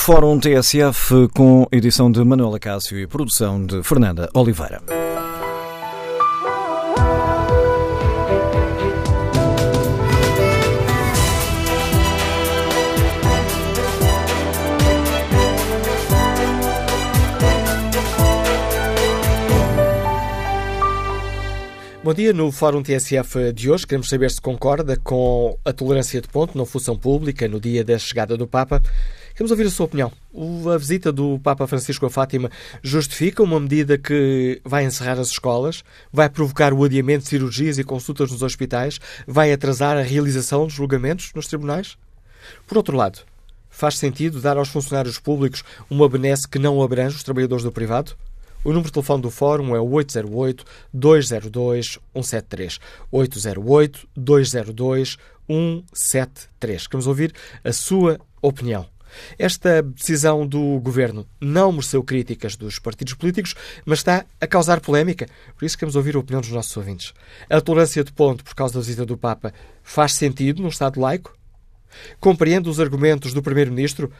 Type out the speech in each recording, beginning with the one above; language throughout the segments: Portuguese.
Fórum TSF com edição de Manuela Cássio e produção de Fernanda Oliveira. Bom dia. No Fórum TSF de hoje queremos saber se concorda com a tolerância de ponto na função pública no dia da chegada do Papa. Queremos ouvir a sua opinião. A visita do Papa Francisco a Fátima justifica uma medida que vai encerrar as escolas, vai provocar o adiamento de cirurgias e consultas nos hospitais, vai atrasar a realização dos julgamentos nos tribunais? Por outro lado, faz sentido dar aos funcionários públicos uma benesse que não abrange os trabalhadores do privado? O número de telefone do Fórum é o 808-202-173. 808-202-173. Queremos ouvir a sua opinião. Esta decisão do governo não mereceu críticas dos partidos políticos, mas está a causar polémica. Por isso queremos ouvir a opinião dos nossos ouvintes. A tolerância de ponto por causa da visita do Papa faz sentido num Estado laico? Compreende os argumentos do Primeiro-Ministro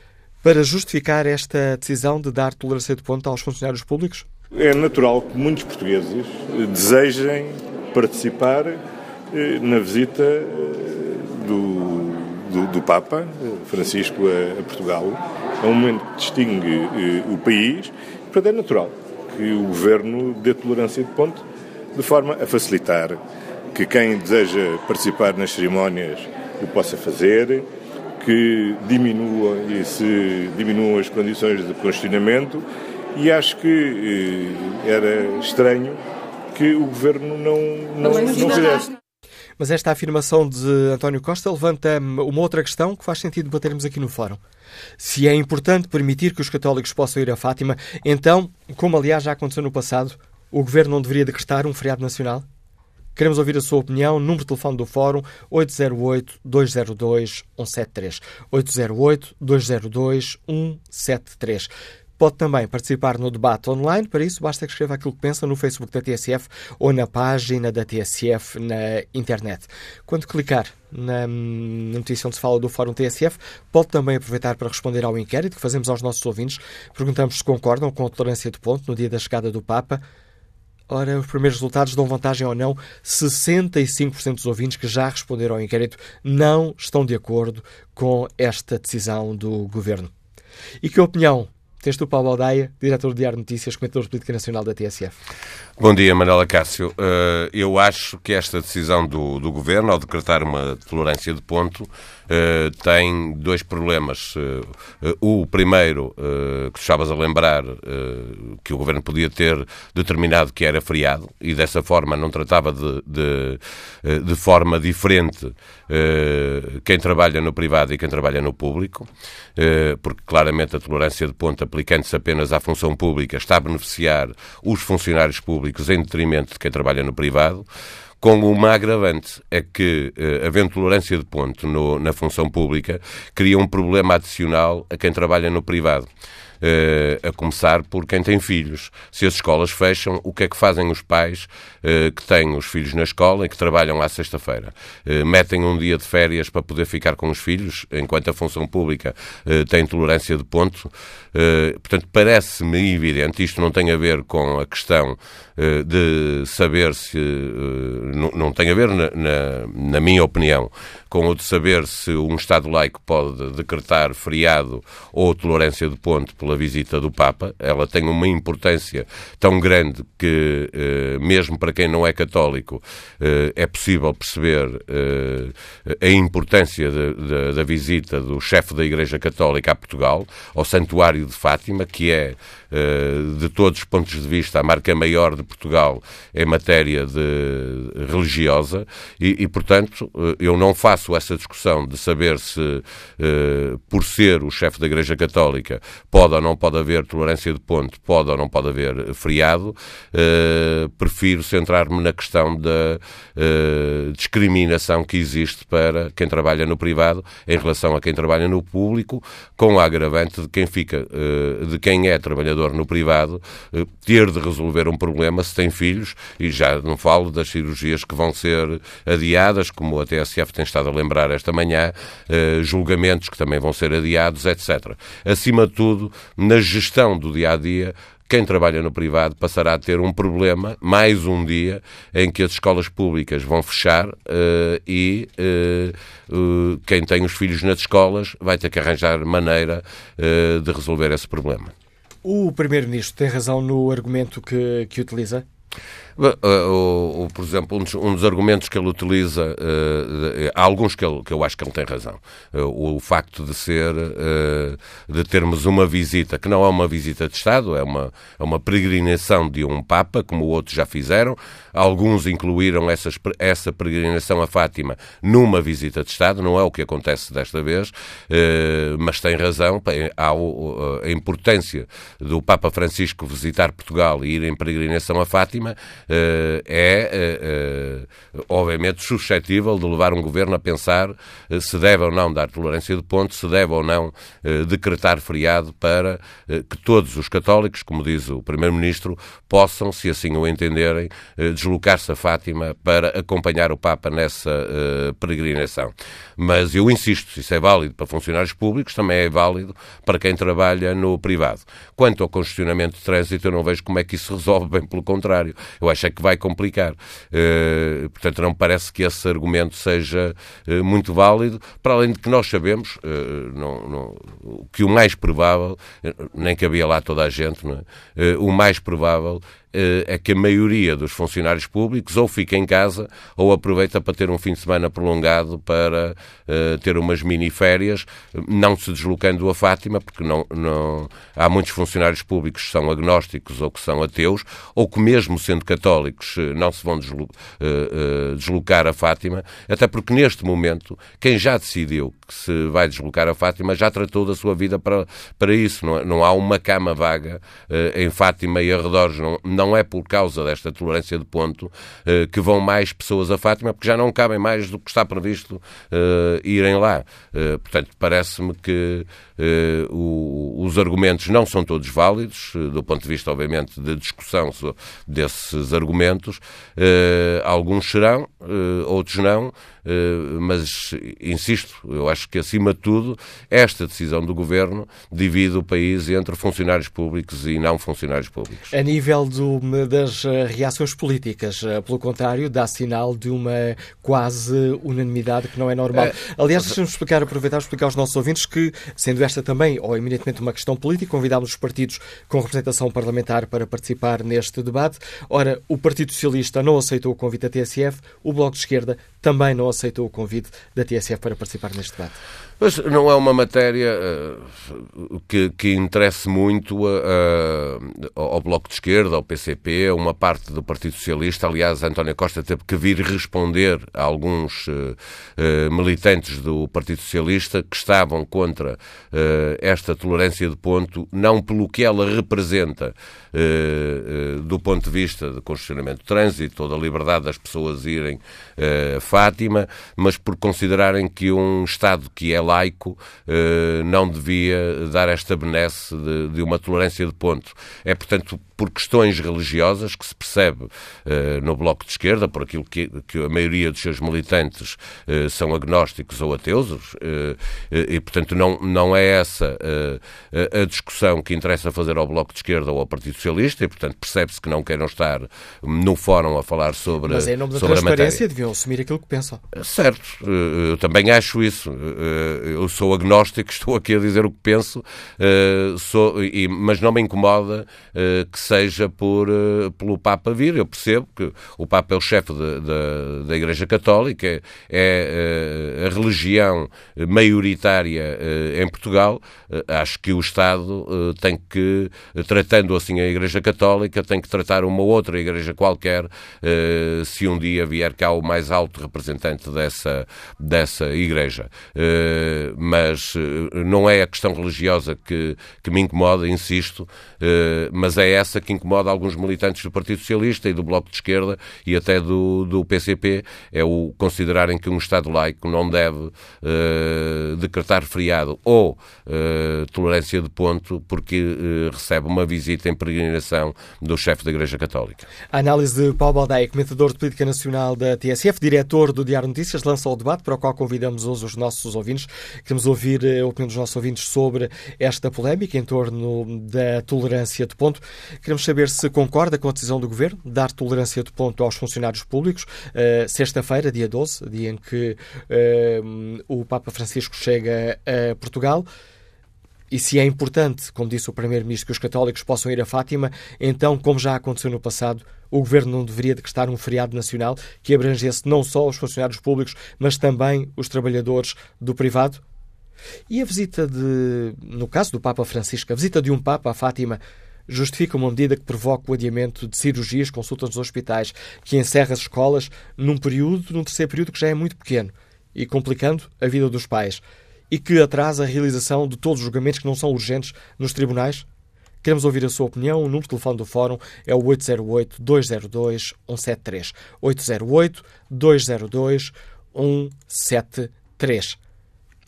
para justificar esta decisão de dar tolerância de ponto aos funcionários públicos? É natural que muitos portugueses desejem participar eh, na visita eh, do, do, do Papa Francisco a, a, Portugal. É um momento que distingue eh, o país. Portanto, é natural que o Governo dê tolerância de ponto de forma a facilitar que quem deseja participar nas cerimónias o possa fazer, que diminua e se diminuam as condições de congestionamento e acho que eh, era estranho que o governo não, não, não fizesse. Mas esta afirmação de António Costa levanta uma outra questão que faz sentido batermos aqui no fórum. Se é importante permitir que os católicos possam ir a Fátima, então, como aliás já aconteceu no passado, o governo não deveria decretar um feriado nacional? Queremos ouvir a sua opinião. Número de telefone do Fórum 808-202-173. 808-202-173. Pode também participar no debate online. Para isso, basta que escreva aquilo que pensa no Facebook da TSF ou na página da TSF na internet. Quando clicar na notícia onde se fala do Fórum TSF, pode também aproveitar para responder ao inquérito que fazemos aos nossos ouvintes. Perguntamos se concordam com a tolerância de ponto no dia da chegada do Papa. Ora, os primeiros resultados dão vantagem ou não. 65% dos ouvintes que já responderam ao inquérito não estão de acordo com esta decisão do governo. E que opinião Tens tu, Paulo Aldaia, diretor do Diário Notícias, comentador de política nacional da TSF. Bom dia, Manuela Cássio. Uh, eu acho que esta decisão do, do Governo, ao decretar uma tolerância de ponto, tem dois problemas. Uh, o primeiro, que estavas a lembrar, que o Governo podia ter determinado que era feriado e dessa forma não tratava de, de, de forma diferente quem trabalha no privado e quem trabalha no público, porque claramente a tolerância de ponto aplicando-se apenas à função pública está a beneficiar os funcionários públicos em detrimento de quem trabalha no privado, com uma agravante, é que, eh, havendo tolerância de ponto no, na função pública, cria um problema adicional a quem trabalha no privado. Uh, a começar por quem tem filhos. Se as escolas fecham, o que é que fazem os pais uh, que têm os filhos na escola e que trabalham à sexta-feira? Uh, metem um dia de férias para poder ficar com os filhos, enquanto a função pública tem tolerância de ponto. portanto, parece-me evidente, isto não tem a ver com a questão de saber se. Não, não, tem a ver, na, na, na minha opinião, com o de saber se um Estado laico pode decretar feriado ou tolerância de ponto pela visita do Papa. Ela tem uma importância tão grande que, eh, mesmo para quem não é católico, eh, é possível perceber eh, a importância da visita do chefe da Igreja Católica a Portugal, ao Santuário de Fátima, que é, de todos os pontos de vista, a marca maior de Portugal em matéria de religiosa, e, e portanto, eu não faço essa discussão de saber se, eh, por ser o chefe da Igreja Católica, pode ou não pode haver tolerância de ponto, pode ou não pode haver feriado, eh, prefiro centrar-me na questão da eh, discriminação que existe para quem trabalha no privado em relação a quem trabalha no público, com a agravante de quem fica, de quem é trabalhador trabalhador no privado ter de resolver um problema se tem filhos, e já não falo das cirurgias que vão ser adiadas, como a TSF tem estado a lembrar esta manhã, julgamentos que também vão ser adiados, etc. Acima de tudo, na gestão do dia a dia, quem trabalha no privado passará a ter um problema, mais um dia, em que as escolas públicas vão fechar uh, e uh, uh, quem tem os filhos nas escolas vai ter que arranjar maneira de resolver esse problema. O Primeiro-Ministro tem razão no argumento que, que utiliza? Uh, por exemplo, um dos, um dos, argumentos que ele utiliza, uh, há alguns que, ele, que, eu acho que ele tem razão. Uh, o facto de ser, de termos uma visita, que não é uma visita de Estado, é uma, é uma peregrinação de um Papa, como outros já fizeram. Alguns incluíram essas, essa peregrinação a Fátima numa visita de Estado, não é o que acontece desta vez, mas tem razão. Há a importância do Papa Francisco visitar Portugal e ir em peregrinação a Fátima eh, é, eh, eh, obviamente, suscetível de levar um governo a pensar se deve ou não dar tolerância de ponto, se deve ou não decretar feriado para que todos os católicos, como diz o Primeiro-Ministro, possam, se assim o entenderem, deslocar-se a Fátima para acompanhar o Papa nessa peregrinação. Mas eu insisto, isso é válido para funcionários públicos, também é válido para quem trabalha no privado. Quanto ao congestionamento de trânsito, eu não vejo como é que isso resolve, bem pelo contrário eu acho é que vai complicar. Uh, portanto, não parece que esse argumento seja uh, muito válido, para além de que nós sabemos uh, não, não, que o mais provável, nem cabia lá toda a gente, é? o mais provável é que a maioria dos funcionários públicos ou fica em casa ou aproveita para ter um fim de semana prolongado para uh, ter umas mini-férias, não se deslocando a Fátima, porque não, não, há muitos funcionários públicos que são agnósticos ou que são ateus, ou que mesmo sendo católicos eh, não se vão deslo deslocar a Fátima, até porque neste momento quem já decidiu que se vai deslocar a Fátima já tratou da sua vida para, para isso. Não, não há uma cama vaga em Fátima e arredores. Não, não é por causa desta tolerância de ponto eh, que vão mais pessoas a Fátima, porque já não cabem mais do que está previsto eh, irem lá. Eh, portanto, parece-me que os argumentos não são todos válidos, do ponto de vista, obviamente, de discussão desses argumentos. Alguns serão, outros não. Eh, mas, insisto, eu acho que, acima de tudo, esta decisão do Governo divide o país entre funcionários públicos e não funcionários públicos. A nível do, das eh, reações políticas, eh, pelo contrário, dá sinal de uma quase unanimidade que não é normal. É, Aliás, deixa-me explicar, aproveitar e explicar aos nossos ouvintes que, sendo esta também, ou eminentemente uma questão política, convidámos os partidos com representação parlamentar para participar neste debate. Ora, o Partido Socialista não aceitou o convite da TSF, o Bloco de Esquerda também não aceitou o convite da TSF para participar neste debate. Mas não é uma matéria uh, que, que interesse muito uh, ao Bloco de Esquerda, ao PCP, a uma parte do Partido Socialista. Aliás, António Costa teve que vir responder a alguns uh, militantes do Partido Socialista que estavam contra esta tolerância de ponto, não pelo que ela representa do ponto de vista de congestionamento de trânsito ou da liberdade das pessoas irem a Fátima, mas por considerarem que um Estado que é laico eh, não devia dar esta benesse de, de uma tolerância de ponto. É, portanto, por questões religiosas que se percebe uh, no Bloco de Esquerda, por aquilo que, que a maioria dos seus militantes uh, são agnósticos ou ateus, uh, e portanto não, não é essa a discussão que interessa fazer ao Bloco de Esquerda ou ao Partido Socialista, e portanto percebe-se que não queiram estar no fórum a falar sobre, Mas em nome da transparência deviam assumir aquilo que pensam. Certo, eu também acho isso. Eu sou agnóstico, estou aqui a dizer o que penso, sou, mas não me incomoda que seja por, uh, pelo Papa vir. Eu percebo que o Papa é o chefe da Igreja Católica, é, uh, a religião maioritária uh, em Portugal. acho que o Estado tem que, tratando assim a Igreja Católica, tem que tratar uma outra igreja qualquer, se um dia vier cá o mais alto representante dessa, dessa igreja. mas não é a questão religiosa que, que me incomoda, insisto, mas é essa que incomoda alguns militantes do Partido Socialista e do Bloco de Esquerda e até do, do PCP, é o considerarem que um Estado laico não deve uh, decretar feriado ou uh, tolerância de ponto porque uh, recebe uma visita em peregrinação do chefe da Igreja Católica. A análise de Paulo Baldeia, comentador de política nacional da TSF, diretor do Diário Notícias, lança o debate para o qual convidamos hoje os nossos ouvintes. Queremos ouvir a opinião dos nossos ouvintes sobre esta polémica em torno da tolerância de ponto. Saber se concorda com a decisão do Governo de dar tolerância de ponto aos funcionários públicos. Uh, Sexta-feira, dia 12, dia em que uh, o Papa Francisco chega a Portugal. E se é importante, como disse o Primeiro-Ministro, que os católicos possam ir a Fátima, então, como já aconteceu no passado, o Governo não deveria decretar um feriado nacional que abrangesse não só os funcionários públicos, mas também os trabalhadores do privado? E a visita de, no caso do Papa Francisco, a visita de um Papa a Fátima justifica uma medida que provoca o adiamento de cirurgias, consultas nos hospitais, que encerra as escolas num período, num terceiro período que já é muito pequeno e complicando a vida dos pais e que atrasa a realização de todos os julgamentos que não são urgentes nos tribunais? Queremos ouvir a sua opinião. O número de telefone do Fórum é o 808-202-173. 808-202-173.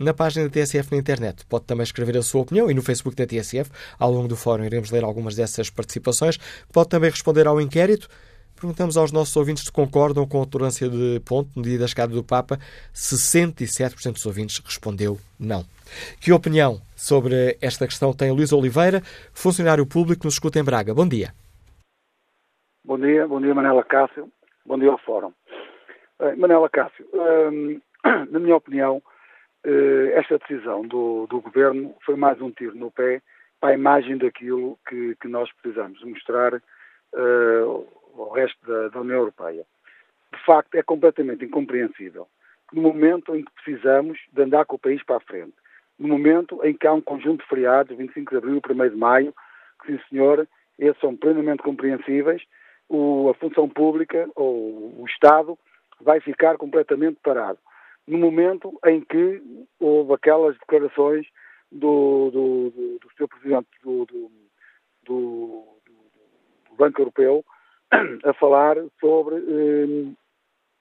Na página da TSF na internet pode também escrever a sua opinião e no Facebook da TSF, ao longo do Fórum, iremos ler algumas dessas participações. Pode também responder ao inquérito Perguntamos aos nossos ouvintes se concordam com a tolerância de ponto no dia da escada do Papa. 67% dos ouvintes respondeu não. Que opinião sobre esta questão tem Luís Oliveira, funcionário público nos escuta em Braga? Bom dia. Bom dia, bom dia Manela Cássio, bom dia ao Fórum. Uh, Manela Cássio, uh, na minha opinião, esta decisão do, do, Governo foi mais um tiro no pé para a imagem daquilo que, que nós precisamos mostrar uh, ao resto da, da União Europeia. De facto, é completamente incompreensível que no momento em que precisamos de andar com o país para a frente, no momento em que há um conjunto de feriados, 25 de Abril, 1 de Maio, que, sim senhor, esses são plenamente compreensíveis, o, a função pública ou o Estado vai ficar completamente parado. No momento em que houve aquelas declarações do, do, do, do Sr. Presidente do, do, do, Banco Europeu a falar sobre eh,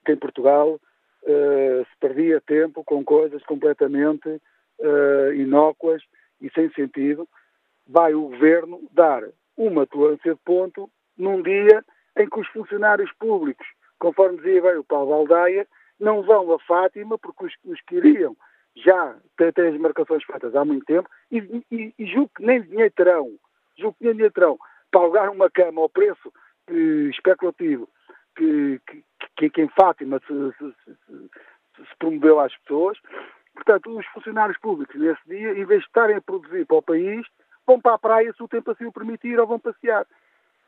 que em Portugal eh, se perdia tempo com coisas completamente eh, inócuas e sem sentido. Vai o Governo dar uma tolerância de ponto num dia em que os funcionários públicos, conforme dizia bem o Paulo Valdaia, não vão a Fátima porque os, os que iriam já têm as marcações feitas há muito tempo e, e, e julgo que nem dinheiro terão, julgo que nem dinheiro terão para alugar uma cama ao preço especulativo que, que, que, em Fátima se, se, se, se, promoveu às pessoas. Portanto, os funcionários públicos nesse dia, em vez de estarem a produzir para o país, vão para a praia se o tempo assim o permitir ou vão passear.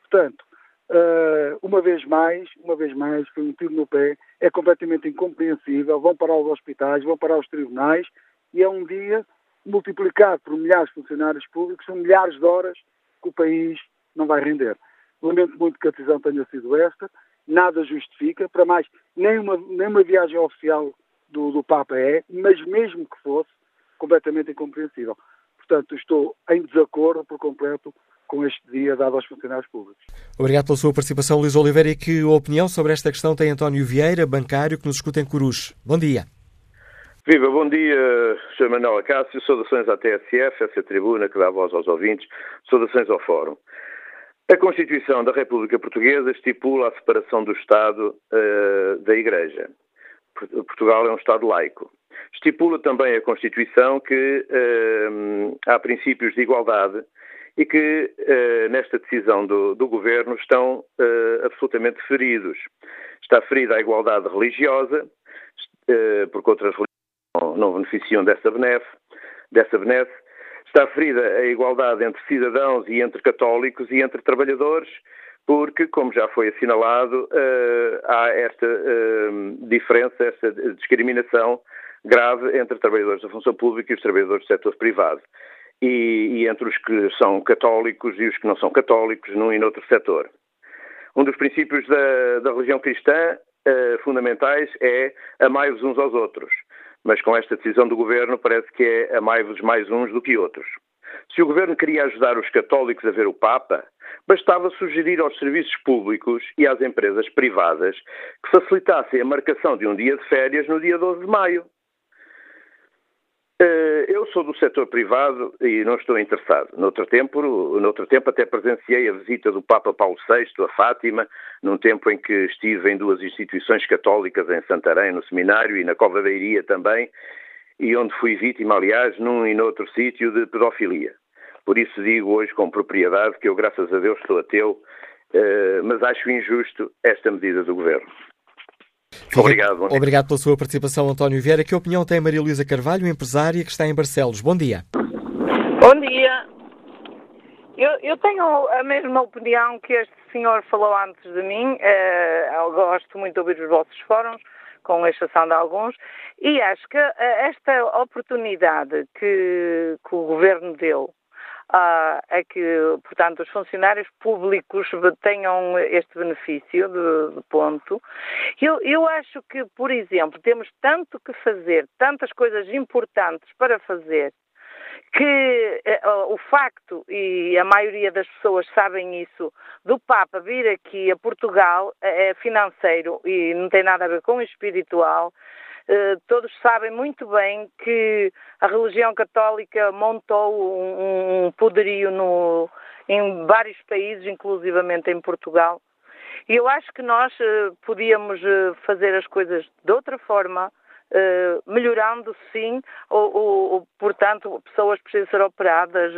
Portanto, uh, uma vez mais, uma vez mais, foi um tiro no pé, é completamente incompreensível, vão parar os hospitais, vão parar os tribunais, e é um dia multiplicado por milhares de funcionários públicos, são milhares de horas que o país não vai render. Lamento muito que a decisão tenha sido esta, nada justifica, para mais, nem uma, nem uma viagem oficial do, do Papa é, mas mesmo que fosse, completamente incompreensível. Portanto, estou em desacordo por completo com este dia dado aos funcionários públicos. Obrigado pela sua participação, Luís Oliveira. E que opinião sobre esta questão tem António Vieira, bancário, que nos escuta em Corus. Bom dia. Viva, bom dia, Sr. Manuel Acácio. Saudações à TSF, essa tribuna que dá voz aos ouvintes. Saudações ao Fórum. A Constituição da República Portuguesa estipula a separação do Estado uh, da Igreja. Portugal é um Estado laico. Estipula também a Constituição que uh, há princípios de igualdade e que uh, nesta decisão do, do Governo estão absolutamente feridos. Está ferida a igualdade religiosa, porque outras religiões não, beneficiam dessa benesse, dessa Está ferida a igualdade entre cidadãos e entre católicos e entre trabalhadores, porque, como já foi assinalado, há esta diferença, esta discriminação grave entre trabalhadores da função pública e os trabalhadores do setor privado. E, e, entre os que são católicos e os que não são católicos num e noutro setor. Um dos princípios da, da religião cristã uh, fundamentais é amai-vos uns aos outros mas com esta decisão do governo parece que é amai-vos mais uns do que outros. Se o governo queria ajudar os católicos a ver o Papa, bastava sugerir aos serviços públicos e às empresas privadas que facilitassem a marcação de um dia de férias no dia 12 de maio. Eh, eu sou do setor privado e não estou interessado. Noutro tempo, noutro tempo até presenciei a visita do Papa Paulo VI a Fátima, num tempo em que estive em duas instituições católicas em Santarém, no seminário e na Cova da Iria também, e onde fui vítima, aliás, num e noutro sítio de pedofilia. Por isso digo hoje com propriedade que eu, graças a Deus, sou ateu, eh, mas acho injusto esta medida do Governo. Fica... Obrigado. Obrigado pela sua participação, António Vieira. Que opinião tem Maria Luísa Carvalho, empresária que está em Barcelos? Bom dia. Bom dia. Eu, eu, tenho a mesma opinião que este senhor falou antes de mim. Uh, eu gosto muito de ouvir os vossos fóruns, com exceção de alguns, e acho que uh, esta oportunidade que, que o governo deu uh, é que, portanto, os funcionários públicos tenham este benefício de, de ponto. Eu, eu acho que, por exemplo, temos tanto que fazer, tantas coisas importantes para fazer, que uh, o facto, e a maioria das pessoas sabem isso, do Papa vir aqui a Portugal é financeiro e não tem nada a ver com o espiritual, eh, todos sabem muito bem que a religião católica montou um, poderio no, em vários países, inclusivamente em Portugal. E eu acho que nós uh, podíamos uh, fazer as coisas de outra forma, melhorando sim, ou, ou, portanto, pessoas precisam ser operadas,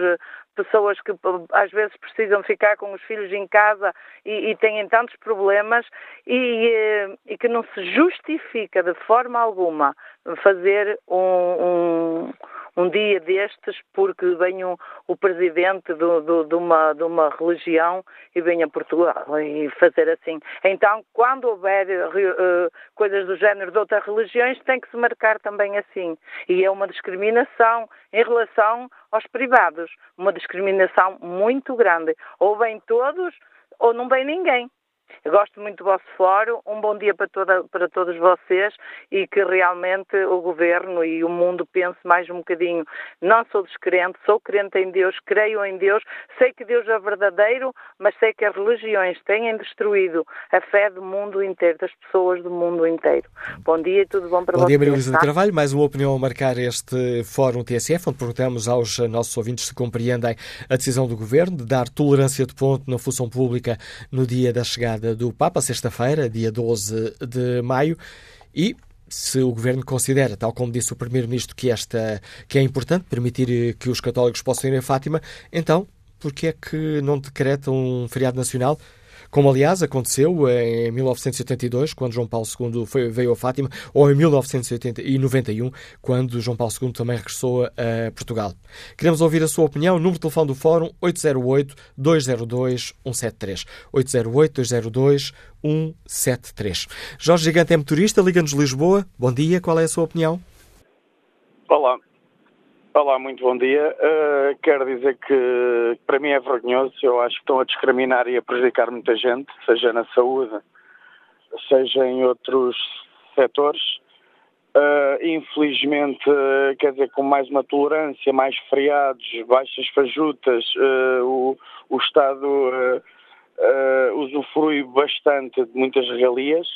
pessoas que às vezes precisam ficar com os filhos em casa e, e têm tantos problemas e, e, que não se justifica de forma alguma fazer um, um um dia destes porque venha o presidente do, do, de, uma, de uma religião e venha a Portugal e fazer assim. Então, quando houver uh, coisas do género de outras religiões, tem que se marcar também assim. E é uma discriminação em relação aos privados, uma discriminação muito grande. Ou vêm todos ou não vem ninguém. Eu gosto muito do vosso fórum. Um bom dia para, toda, para todos vocês e que realmente o governo e o mundo pense mais um bocadinho. Não sou descrente, sou crente em Deus, creio em Deus, sei que Deus é verdadeiro, mas sei que as religiões têm destruído a fé do mundo inteiro, das pessoas do mundo inteiro. Bom dia e tudo bom para bom vocês. Bom dia, Maria Luísa tá? de Carvalho. Mais uma opinião a marcar este Fórum TSF, onde perguntamos aos nossos ouvintes se compreendem a decisão do governo de dar tolerância de ponto na função pública no dia da chegada do Papa, sexta-feira, dia 12 de maio, e se o governo considera, tal como disse o primeiro-ministro, que esta que é importante permitir que os católicos possam ir a Fátima, então por que é que não decreta um feriado nacional como aliás aconteceu em 1982, quando João Paulo II veio a Fátima, ou em 1991, quando João Paulo II também regressou a Portugal. Queremos ouvir a sua opinião. Número de telefone do Fórum 808-202-173. 808-202-173. Jorge Gigante é motorista, liga-nos Lisboa. Bom dia, qual é a sua opinião? Olá, Olá, muito bom dia. Uh, quero dizer que para mim é vergonhoso. Eu acho que estão a discriminar e a prejudicar muita gente, seja na saúde, seja em outros setores. Uh, infelizmente, quer dizer, com mais uma tolerância, mais feriados, baixas fajutas, o, o Estado usufrui bastante de muitas regalias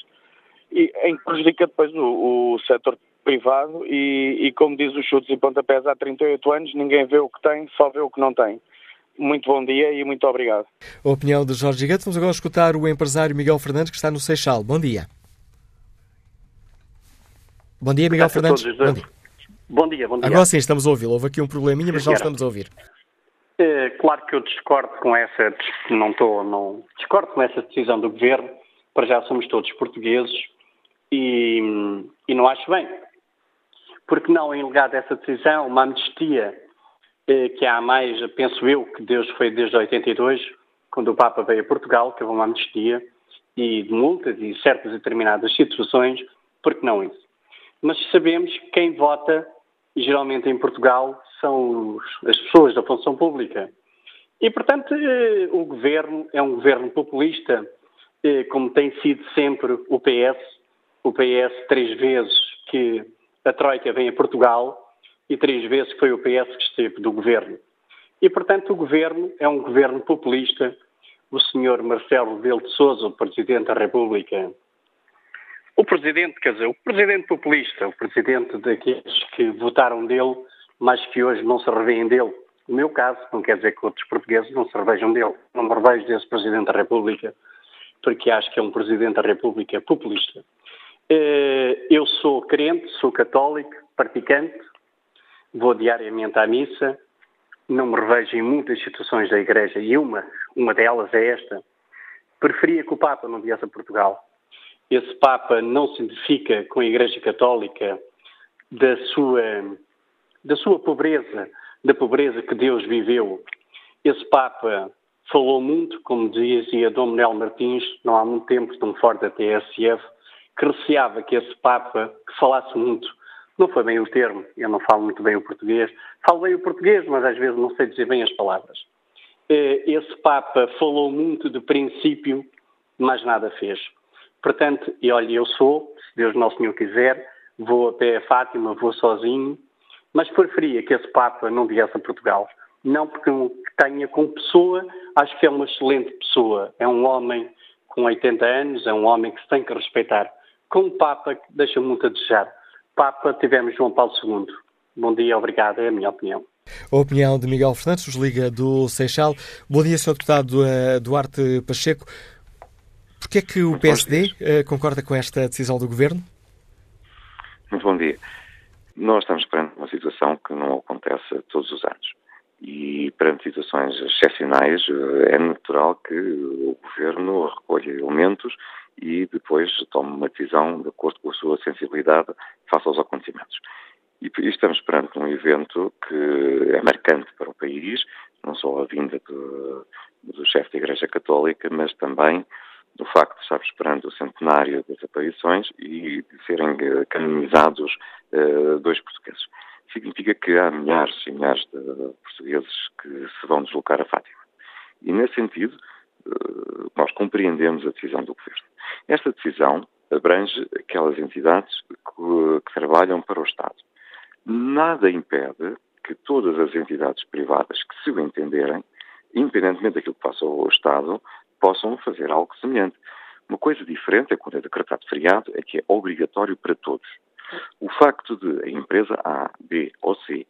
e em que prejudica depois o, o setor privado e, e, como diz os chutes e pontapés há 38 anos, ninguém vê o que tem, só vê o que não tem. Muito bom dia e muito obrigado. A opinião de Jorge Giguete. Vamos agora escutar o empresário Miguel Fernandes, que está no Seixal. Bom dia. Bom dia, Miguel Fernandes. Todos, bom, dia. bom dia, bom dia. Agora sim, estamos a ouvir. Houve aqui um probleminha, mas já estamos a ouvir. É, claro que eu discordo com essa, não estou, não, discordo com essa decisão do Governo, para já somos todos portugueses e, e não acho bem porque não, em lugar dessa decisão, uma amnistia eh, que há mais, penso eu, que Deus foi desde 82, quando o Papa veio a Portugal, que houve uma amnistia, e de multas e certas determinadas situações, porque não isso? Mas sabemos que quem vota, geralmente em Portugal, são as pessoas da função pública. E, portanto, eh, o governo é um governo populista, eh, como tem sido sempre o PS. O PS, três vezes que a Troika vem a Portugal e três vezes foi o PS que esteve do governo. E, portanto, o governo é um governo populista, o senhor Marcelo Rebelo de Sousa, o Presidente da República, o Presidente, quer dizer, o Presidente populista, o Presidente daqueles que votaram dele, mas que hoje não se revêem dele. No meu caso, não quer dizer que outros portugueses não se revejam dele. Não me revejo desse Presidente da República, porque acho que é um Presidente da República populista. Eh, eu sou crente, sou católico, praticante, vou diariamente à missa, não me revejo em muitas situações da Igreja e uma, uma delas é esta. Preferia que o Papa não viesse a Portugal. Esse Papa não se identifica com a Igreja Católica da sua, da sua pobreza, da pobreza que Deus viveu. Esse Papa falou muito, como dizia Dom Manuel Martins, não há muito tempo, um forte da TSF, que receava que esse Papa, que falasse muito, não foi bem o termo, eu não falo muito bem o português, falo bem o português, mas às vezes não sei dizer bem as palavras. Eh, esse Papa falou muito de princípio, mas nada fez. Portanto, e olha, eu sou, se Deus Nosso Senhor quiser, vou a pé a Fátima, vou sozinho, mas preferia que esse Papa não viesse a Portugal. Não porque tenha como pessoa, acho que é uma excelente pessoa. É um homem com 80 anos, é um homem que se tem que respeitar. Como Papa, deixa muito a desejar. Papa, tivemos João Paulo II. Bom dia, obrigado, é a minha opinião. A opinião de Miguel Fernandes, nos liga do Seixal. Bom dia, Sr. Deputado eh, Duarte Pacheco. Porquê é que o PSD eh, concorda com esta decisão do Governo? Muito bom dia. Nós estamos perante uma situação que não acontece todos os anos. E perante situações excepcionais, eh, é natural que o Governo recolha elementos e depois tome uma decisão de acordo com a sua sensibilidade face aos acontecimentos. E estamos perante um evento que é marcante para o país, não só a vinda do, do chefe da Igreja Católica, mas também do facto de estar esperando o centenário das aparições e de serem eh, canonizados uh, dois portugueses. Significa que há milhares e milhares de portugueses que se vão deslocar a Fátima. E, nesse sentido, nós compreendemos a decisão do Governo. Esta decisão abrange aquelas entidades que, que trabalham para o Estado. Nada impede que todas as entidades privadas que se o entenderem, independentemente daquilo que faça o Estado, possam fazer algo semelhante. Uma coisa diferente é quando é decretado feriado, é que é obrigatório para todos. O facto de a empresa A, B ou C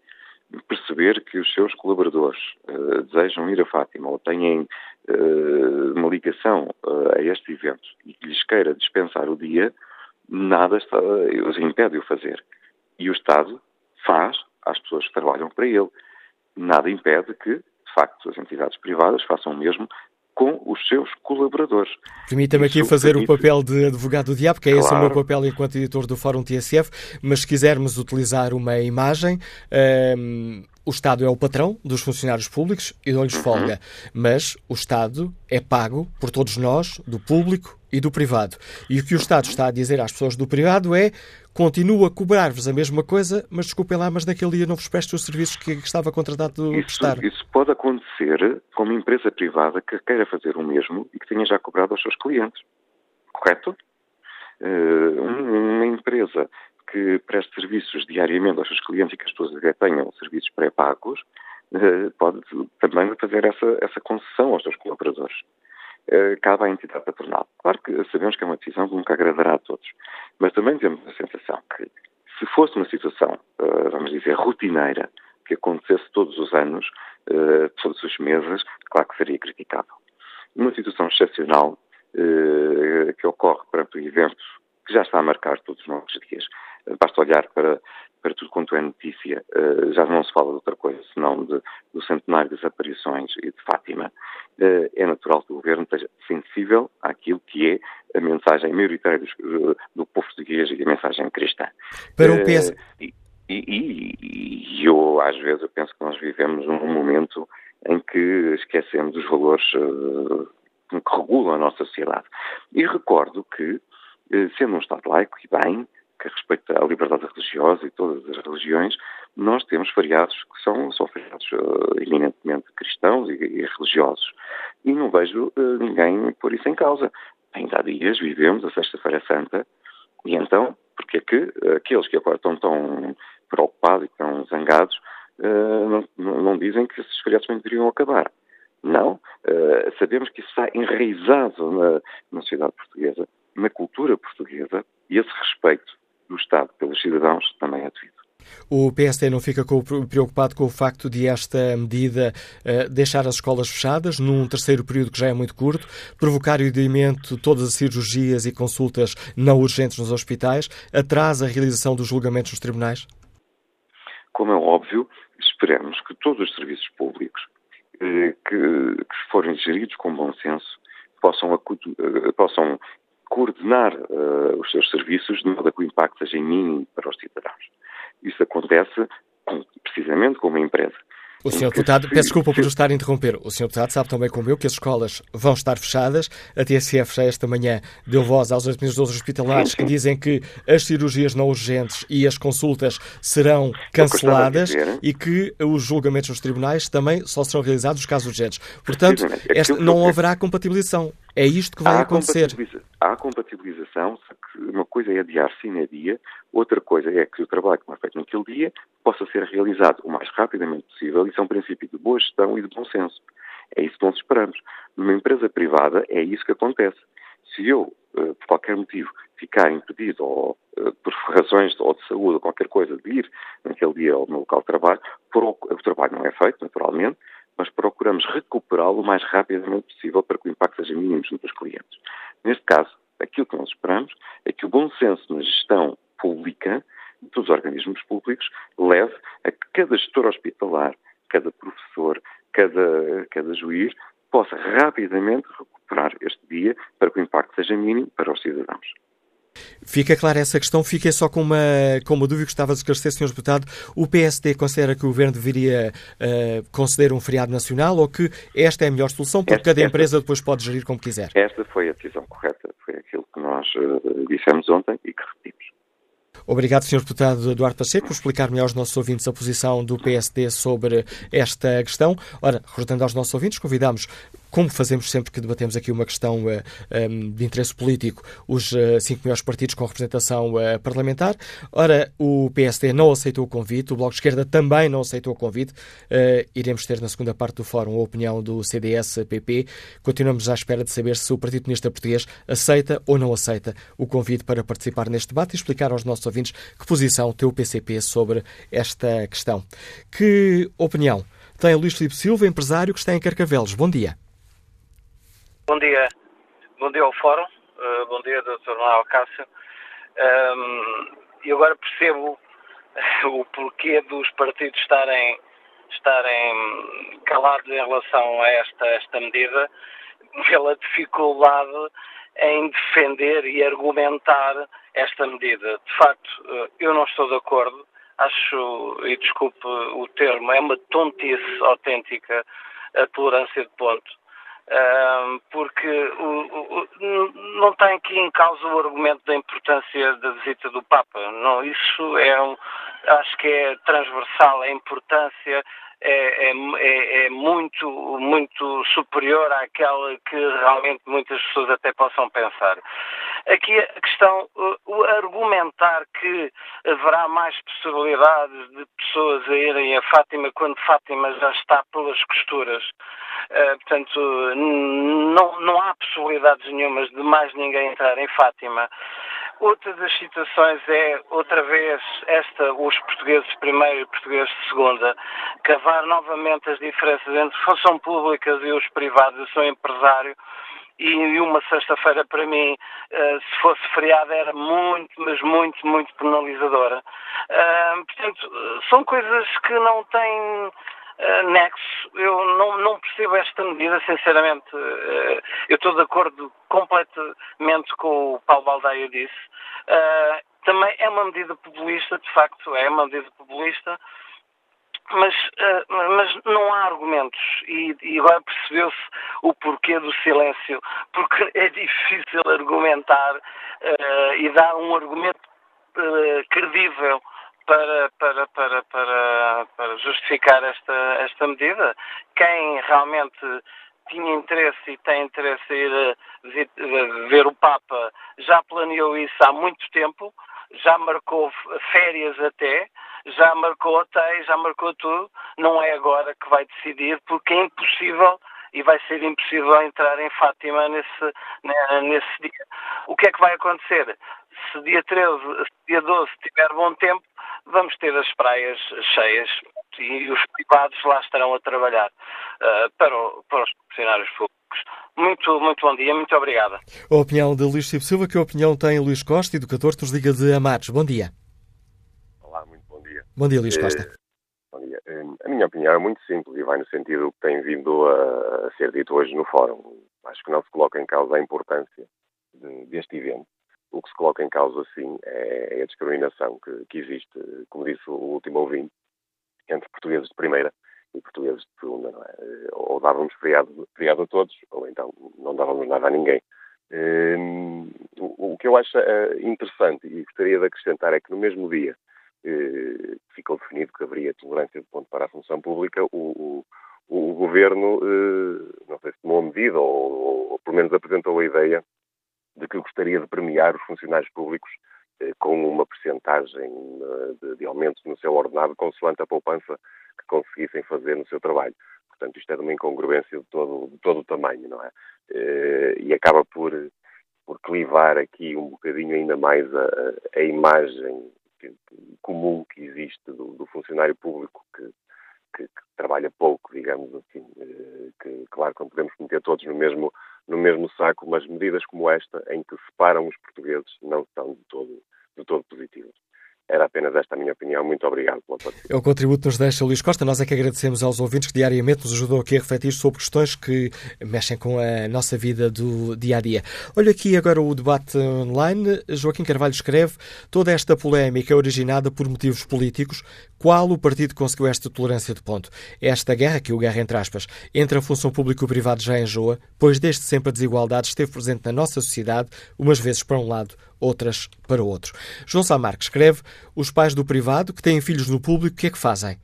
perceber que os seus colaboradores uh, desejam ir a Fátima ou têm uh, uma ligação uh, a este evento e que lhes queira dispensar o dia, nada está, os impede de o fazer. E o Estado faz às pessoas que trabalham para ele. Nada impede que, de facto, as entidades privadas façam o mesmo com os seus colaboradores. Permita-me aqui fazer permite... o papel de advogado do diabo, que é claro. esse o meu papel enquanto editor do Fórum TSF, mas se quisermos utilizar uma imagem, um, o Estado é o patrão dos funcionários públicos e dão-lhes uhum. folga, mas o Estado é pago por todos nós, do público e do privado. E o que o Estado está a dizer às pessoas do privado é continua a cobrar-vos a mesma coisa, mas desculpem lá, mas naquele dia não vos presto os serviços que estava contratado isso, prestar. Isso pode acontecer com uma empresa privada que queira fazer o mesmo e que tenha já cobrado aos seus clientes. Correto? Uh, uma empresa que preste serviços diariamente aos seus clientes e que as pessoas até tenham serviços pré-pagos, uh, pode também fazer essa, essa concessão aos seus colaboradores. Uh, cabe à entidade patronal. Claro que sabemos que é uma decisão que nunca agradará a todos, mas também temos a sensação que, se fosse uma situação, uh, vamos dizer, rotineira, que acontecesse todos os anos, todos os meses, claro que seria criticável. Uma situação excepcional que ocorre perante o evento que já está a marcar todos os nossos dias, Basta olhar para, para tudo quanto é notícia. Uh, já não se fala de outra coisa senão de, do centenário das aparições e de Fátima. Uh, é natural que o governo esteja sensível àquilo que é a mensagem maioritária do, do povo português e a mensagem cristã. Para o PS. E, e, e, eu, às vezes, eu penso que nós vivemos um momento em que esquecemos os valores que regulam a nossa sociedade. E recordo que, sendo um Estado laico, e bem, que respeita a liberdade religiosa e todas as religiões, nós temos feriados que são, são feriados uh, eminentemente cristãos e, e, religiosos. E não vejo uh, ninguém pôr isso em causa. Ainda há dias vivemos a Sexta-feira Santa e então, porque é que uh, aqueles que agora estão tão preocupados e tão zangados não, não, dizem que esses feriados também deveriam acabar? Não. Sabemos que isso está enraizado na, na sociedade portuguesa, na cultura portuguesa, e esse respeito do Estado pelos cidadãos também é devido. O PSD não fica preocupado com o facto de esta medida uh, deixar as escolas fechadas num terceiro período que já é muito curto, provocar o adiamento de todas as cirurgias e consultas não urgentes nos hospitais, atrasa a realização dos julgamentos nos tribunais? Como é óbvio, esperamos que todos os serviços públicos eh, que, que, forem geridos com bom senso possam, uh, possam coordenar uh, os seus serviços de modo a que o impacto seja mínimo para os cidadãos. Isso acontece precisamente com uma empresa. O Sr. Deputado, peço desculpa por estar a interromper. O Sr. Deputado sabe também como eu que as escolas vão estar fechadas. A TSF já esta manhã deu voz aos administradores hospitalares que dizem que as cirurgias não urgentes e as consultas serão canceladas e que os julgamentos nos tribunais também só serão realizados nos casos urgentes. Portanto, esta, não haverá compatibilização. É isto que vai acontecer. Há compatibilização, uma coisa é adiar a dia, outra coisa é que o trabalho que é feito naquele dia possa ser realizado o mais rapidamente possível. Isso é um princípio de boa gestão e de bom senso. É isso que nós esperamos. Numa empresa privada é isso que acontece. Se eu, eh, por qualquer motivo, ficar impedido, ou eh, por razões ou de saúde ou qualquer coisa, de ir naquele dia ao meu local de trabalho, o trabalho não é feito, naturalmente, mas procuramos recuperá-lo o mais rapidamente possível para que o impacto seja mínimo junto aos clientes. Neste caso, aquilo que nós esperamos é que o bom senso na gestão pública dos organismos públicos leve a que cada gestor hospitalar, cada professor, cada, cada juiz possa rapidamente recuperar este dia para que o impacto seja mínimo para os cidadãos. Fica clara essa questão. Fiquei só com uma, com uma dúvida que estava a esclarecer, Sr. Deputado. O PSD considera que o Governo deveria uh, conceder um feriado nacional ou que esta é a melhor solução porque esta, cada empresa esta, depois pode gerir como quiser? Esta foi a decisão correta. Foi aquilo que nós uh, dissemos ontem e que repetimos. Obrigado, Sr. Deputado Eduardo Pacheco, por explicar melhor aos nossos ouvintes a posição do PSD sobre esta questão. Ora, recordando aos nossos ouvintes, convidamos como fazemos sempre que debatemos aqui uma questão eh, ehm, de interesse político, os uh, cinco maiores partidos com representação uh, parlamentar. Ora, o PSD não aceitou o convite, o Bloco de Esquerda também não aceitou o convite. iremos ter na segunda parte do fórum a opinião do CDS-PP. Continuamos à espera de saber se o Partido Comunista Português aceita ou não aceita o convite para participar neste debate e explicar aos nossos ouvintes que posição tem o PCP sobre esta questão. Que opinião tem Luís Filipe Silva, empresário que está em Carcavelos? Bom dia. Bom dia. Bom dia ao Fórum. Uh, bom dia, Dr. Manuel Cássio. Um, e agora percebo o porquê dos partidos estarem, estarem calados em relação a esta, esta medida, pela dificuldade em defender e argumentar esta medida. De facto, eh, eu não estou de acordo. Acho, e desculpe o termo, é uma tontice autêntica a tolerância de ponto porque o, o, não tem aqui em causa o argumento da importância da visita do Papa. Não, isso é um, acho que é transversal, a importância é, é, é, é, muito, muito superior àquela que realmente muitas pessoas até possam pensar. Aqui a questão, o argumentar que haverá mais possibilidades de pessoas a irem a Fátima quando Fátima já está pelas costuras. Uh, portanto, não, não há possibilidades nenhumas de mais ninguém entrar em Fátima. Outra das situações é, outra vez, esta, os portugueses primeiro e portugueses de segunda, cavar novamente as diferenças entre função pública e os privados. Eu sou empresário e uma sexta-feira para mim, uh, se fosse feriado, era muito, mas muito, muito penalizadora. Uh, portanto, são coisas que não têm uh, nexo. Eu não, não, percebo esta medida, sinceramente. Uh, eu estou de acordo completamente com o Paulo Baldaia disse. Uh, também é uma medida populista, de facto, é uma medida populista, mas, mas não há argumentos e, e agora percebeu-se o porquê do silêncio, porque é difícil argumentar e dar um argumento credível para, para, para, para, para justificar esta, esta medida. Quem realmente tinha interesse e tem interesse em ir ver o Papa já planeou isso há muito tempo, já marcou férias até, já marcou hotéis, já marcou tudo. Não é agora que vai decidir, porque é impossível e vai ser impossível entrar em Fátima nesse, nesse dia. O que é que vai acontecer? Se dia 13, se dia 12 tiver bom tempo, vamos ter as praias cheias e os privados lá estarão a trabalhar uh, para, o, para os funcionários públicos. Muito, muito bom dia, muito obrigada. A opinião de Luís Chico Silva, que opinião tem Luís Costa, educador dos Liga de Amados. Bom dia. Olá, muito bom dia. Bom dia, Luís Costa. Eh, bom dia. Eh, a minha opinião é muito simples e vai no sentido que tem vindo a ser dito hoje no fórum. Acho que não se coloca em causa a importância de, deste evento. O que se coloca em causa, sim, é a discriminação que, que existe, como disse o último ouvinte, entre portugueses de primeira e portugueses de segunda, não é? Ou dávamos feriado, feriado a todos, ou então não dávamos nada a ninguém. Um, o, o, que eu acho uh, interessante e gostaria de acrescentar é que no mesmo dia uh, ficou definido que haveria tolerância de ponto para a função pública, o, o, o governo, uh, não sei se tomou medida ou, ou, ou pelo menos apresentou a ideia de que gostaria de premiar os funcionários públicos com uma percentagem de, de aumentos no seu ordenado consoante a poupança que conseguissem fazer no seu trabalho. Portanto, isto é de uma incongruência de todo, de todo o tamanho, não é? Eh, e acaba por, por clivar aqui um bocadinho ainda mais a, a imagem comum que existe do, do funcionário público que, que, que, trabalha pouco, digamos assim. Eh, que, claro que não podemos meter todos no mesmo, no mesmo saco, mas medidas como esta, em que separam os portugueses, não são de todo, de todo positivas. Era apenas esta a minha opinião. Muito obrigado pela participação. É o contributo que nos deixa Luís Costa. Nós é que agradecemos aos ouvintes que diariamente nos ajudam aqui a refletir sobre questões que mexem com a nossa vida do dia a dia. Olha aqui agora o debate online. Joaquim Carvalho escreve: toda esta polémica é originada por motivos políticos. Qual o partido conseguiu esta tolerância de ponto? Esta guerra, que o guerra entre aspas, entre a função pública e o privado já enjoa, pois desde sempre a desigualdade esteve presente na nossa sociedade, umas vezes para um lado, outras para o outro. João Sá Marques escreve: os pais do privado que têm filhos no público, o que é que fazem?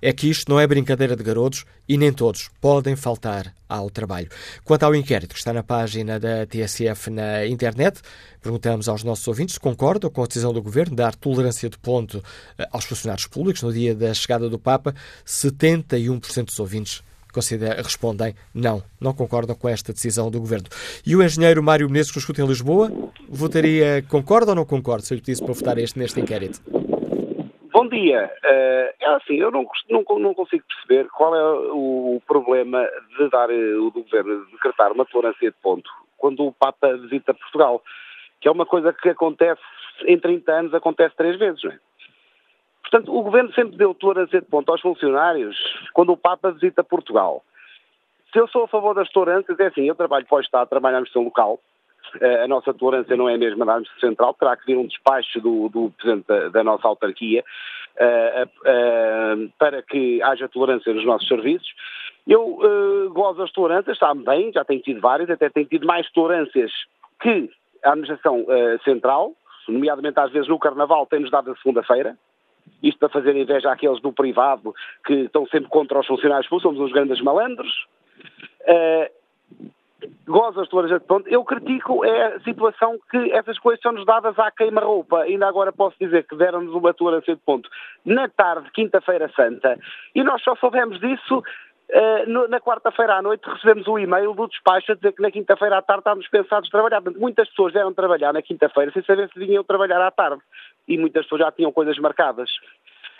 É que isto não é brincadeira de garotos e nem todos podem faltar ao trabalho. Quanto ao inquérito que está na página da TSF na internet, perguntamos aos nossos ouvintes se concordam com a decisão do governo de dar tolerância de ponto eh, aos funcionários públicos no dia da chegada do Papa. 71% dos ouvintes respondem não, não concordam com esta decisão do Governo. E o engenheiro Mário Menezes, que escuta em Lisboa, votaria, concorda ou não concorda, se eu lhe pedisse para votar este, neste inquérito? Bom dia. Uh, é assim, eu não, não, não, consigo perceber qual é o problema de dar eh, o do Governo de decretar uma tolerância de ponto quando o Papa visita Portugal, que é uma coisa que acontece em 30 anos, acontece três vezes, não é? Portanto, o Governo sempre deu tolerância de ponto aos funcionários quando o Papa visita Portugal. Se eu sou a favor das tolerâncias, é assim, eu trabalho para o Estado, trabalho na administração local, eh, a nossa tolerância não é mesmo na administração central, terá que vir um despacho do, do Presidente da, da, nossa autarquia uh, uh, para que haja tolerância nos nossos serviços. Eu uh, gosto das tolerâncias, sabe bem, já tenho tido várias, até tenho tido mais tolerâncias que a administração central, nomeadamente às vezes no Carnaval, tem-nos dado a segunda-feira, isto para fazer inveja àqueles do privado que estão sempre contra os funcionários públicos, somos uns grandes malandros. Uh, gozo as toalhas de ponto. Eu critico é a situação que essas coisas são-nos dadas à queima-roupa. Ainda agora posso dizer que deram-nos uma tolerância de ponto na tarde, quinta-feira santa, e nós só soubemos disso Uh, na quarta-feira à noite recebemos um e-mail do despacho a dizer que na quinta-feira à tarde estávamos dispensados de trabalhar. Muitas pessoas vieram trabalhar na quinta-feira sem saber se vinham trabalhar à tarde. E muitas pessoas já tinham coisas marcadas.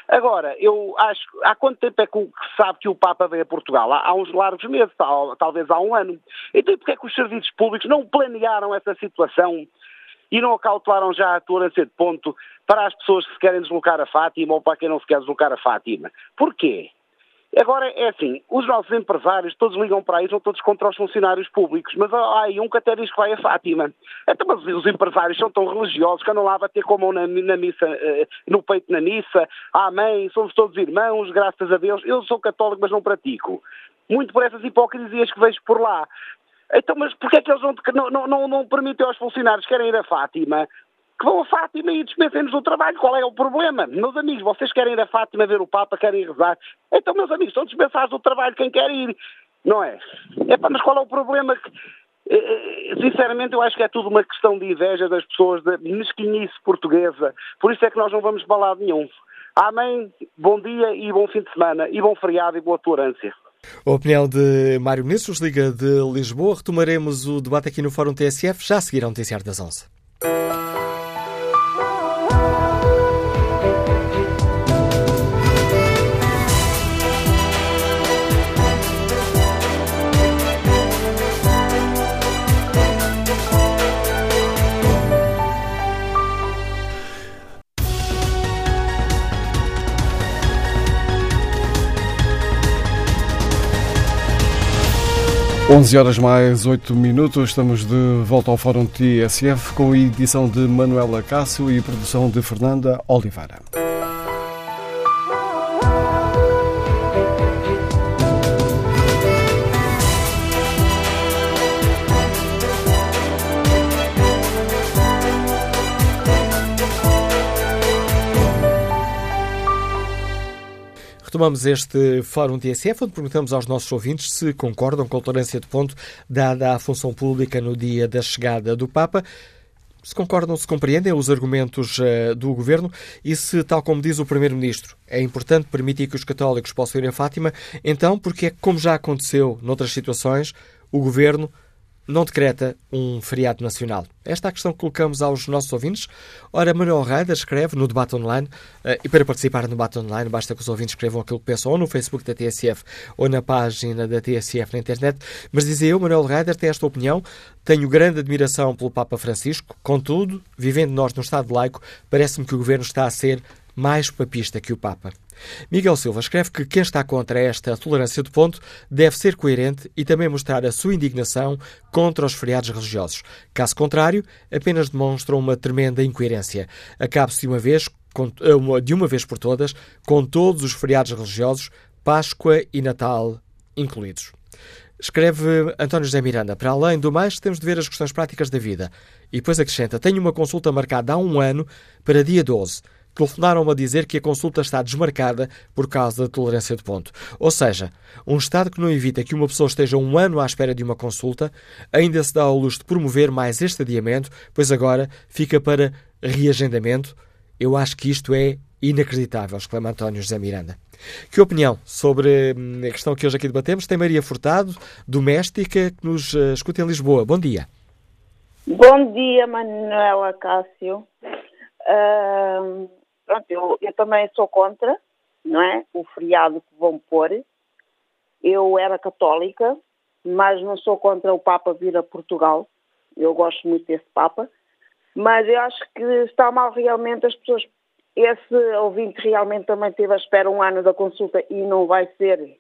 Agora, eu acho. Há quanto tempo é que se sabe que o Papa veio a Portugal? Há, há uns largos meses, tal, talvez há um ano. Então, porquê é que os serviços públicos não planearam essa situação e não acautelaram já a tolerância de ponto para as pessoas que se querem deslocar a Fátima ou para quem não se quer deslocar a Fátima? Porquê? Agora, é assim, os nossos empresários todos ligam para aí, são todos contra os funcionários públicos, mas há aí um que até diz que vai a Fátima. Então, mas os empresários são tão religiosos que andam lá a bater com a mão na, na missa, uh, no peito na missa, amém, somos todos irmãos, graças a Deus. Eu sou católico, mas não pratico. Muito por essas hipocrisias que vejo por lá. Então, mas porquê é que eles não, não, não, não permitem aos funcionários que querem ir a Fátima que vão a Fátima e dispensem-nos o trabalho. Qual é o problema? Meus amigos, vocês querem ir a Fátima ver o Papa, querem rezar. Então, meus amigos, estão dispensados do trabalho quem quer ir. Não é? Epá, mas qual é o problema? Eh, eh, sinceramente, eu acho que é tudo uma questão de inveja das pessoas, de mesquinhice portuguesa. Por isso é que nós não vamos lado nenhum. Amém, bom dia e bom fim de semana, e bom feriado e boa tolerância. A opinião de Mário Ministros, Liga de Lisboa. Retomaremos o debate aqui no Fórum TSF, já a seguir ao noticiário das 11. 11 horas mais 8 minutos, estamos de volta ao Fórum TSF com a edição de Manuela Cássio e produção de Fernanda Oliveira. Retomamos este Fórum TSF, onde perguntamos aos nossos ouvintes se concordam com a tolerância de ponto dada à função pública no dia da chegada do Papa. Se concordam, se compreendem os argumentos uh, do Governo e se, tal como diz o Primeiro-Ministro, é importante permitir que os católicos possam ir a Fátima, então, porque é como já aconteceu noutras situações, o Governo não decreta um feriado nacional? Esta é a questão que colocamos aos nossos ouvintes. Ora, Manuel Raida escreve no debate online, uh, e para participar no debate online basta que os ouvintes escrevam aquilo que pensam ou no Facebook da TSF ou na página da TSF na internet. Mas dizia eu, Manuel Raida, tem esta opinião. Tenho grande admiração pelo Papa Francisco, contudo, vivendo nós no Estado laico, parece-me que o governo está a ser mais papista que o Papa. Miguel Silva escreve que quem está contra esta tolerância de ponto deve ser coerente e também mostrar a sua indignação contra os feriados religiosos. Caso contrário, apenas demonstra uma tremenda incoerência. Acabe-se de uma vez de uma vez por todas com todos os feriados religiosos, Páscoa e Natal incluídos. Escreve António José Miranda. Para além do mais, temos de ver as questões práticas da vida. E depois acrescenta: Tenho uma consulta marcada há um ano para dia 12 telefonaram-me a dizer que a consulta está desmarcada por causa da tolerância de ponto. Ou seja, um Estado que não evita que uma pessoa esteja um ano à espera de uma consulta ainda se dá ao luxo de promover mais este adiamento, pois agora fica para reagendamento. Eu acho que isto é inacreditável, exclama António José Miranda. Que opinião sobre hum, a questão que hoje aqui debatemos tem Maria Furtado, doméstica, que nos uh, escuta em Lisboa. Bom dia. Bom dia, Manuela Cássio. Uh, pronto, eu, eu também sou contra, não é? O feriado que vão pôr. Eu era católica, mas não sou contra o Papa vir a Portugal. Eu gosto muito desse Papa. Mas eu acho que está mal realmente as pessoas. Esse ouvinte realmente também teve à espera um ano da consulta e não vai ser.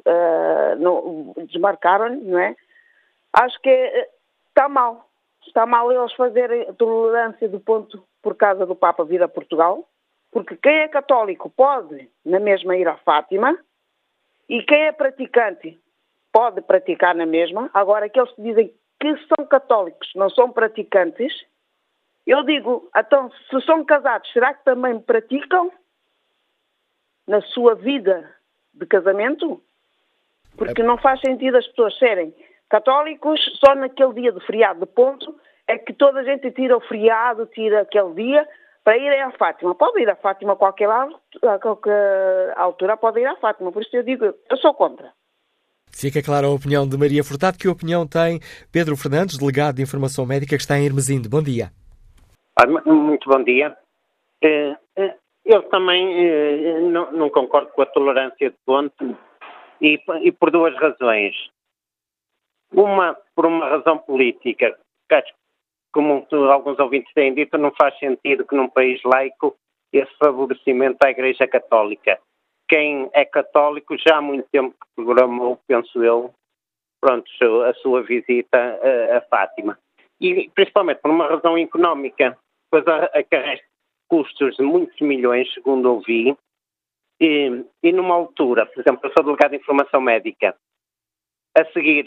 Uh, não, desmarcaram, não é? Acho que está mal. Está mal eles fazerem tolerância do ponto por causa do Papa vir a Portugal, porque quem é católico pode na mesma ir à Fátima e quem é praticante pode praticar na mesma. Agora, aqueles que dizem que são católicos, não são praticantes, eu digo, então, se são casados, será que também praticam na sua vida de casamento? Porque não faz sentido as pessoas serem católicos só naquele dia de feriado de ponto é que toda a gente tira o feriado, tira aquele dia para ir à Fátima. Pode ir à Fátima a qualquer, a qualquer altura, pode ir à Fátima. Por isso eu digo, eu sou contra. Fica clara a opinião de Maria Furtado. Que opinião tem Pedro Fernandes, delegado de Informação Médica, que está em Hermesinde? Bom dia. Muito bom dia. Eh, eh, eu também eh, não concordo com a tolerância de ponto e, e por duas razões. Uma, por uma razão política, que acho como alguns ouvintes têm dito, não faz sentido que num país laico esse favorecimento à Igreja Católica. Quem é católico já há muito tempo programou, penso eu, pronto, a sua visita a, a Fátima. E principalmente por uma razão económica, pois acarresta custos de muitos milhões, segundo ouvi, e, e numa altura, por exemplo, eu sou delegado de informação médica, a seguir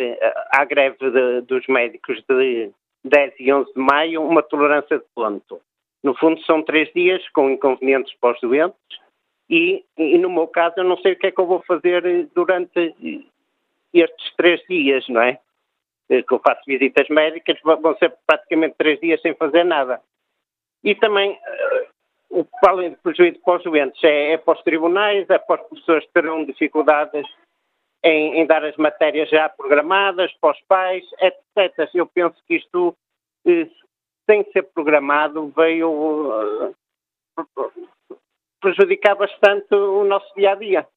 à greve de, dos médicos de 10 e 11 de maio, uma tolerância de ponto. No fundo, são três dias com inconvenientes para os doentes e, e, no meu caso, eu não sei o que é que eu vou fazer durante estes três dias, não é? Eh, que eu faço visitas médicas, vão ser praticamente três dias sem fazer nada. E também, eh, o além de prejuízo para os doentes, é, é para os tribunais, é para as pessoas que terão dificuldades em, em, dar as matérias já programadas para os pais, etc. Eu penso que isto, eh, sem ser programado, veio uh, prejudicar bastante o nosso dia a dia.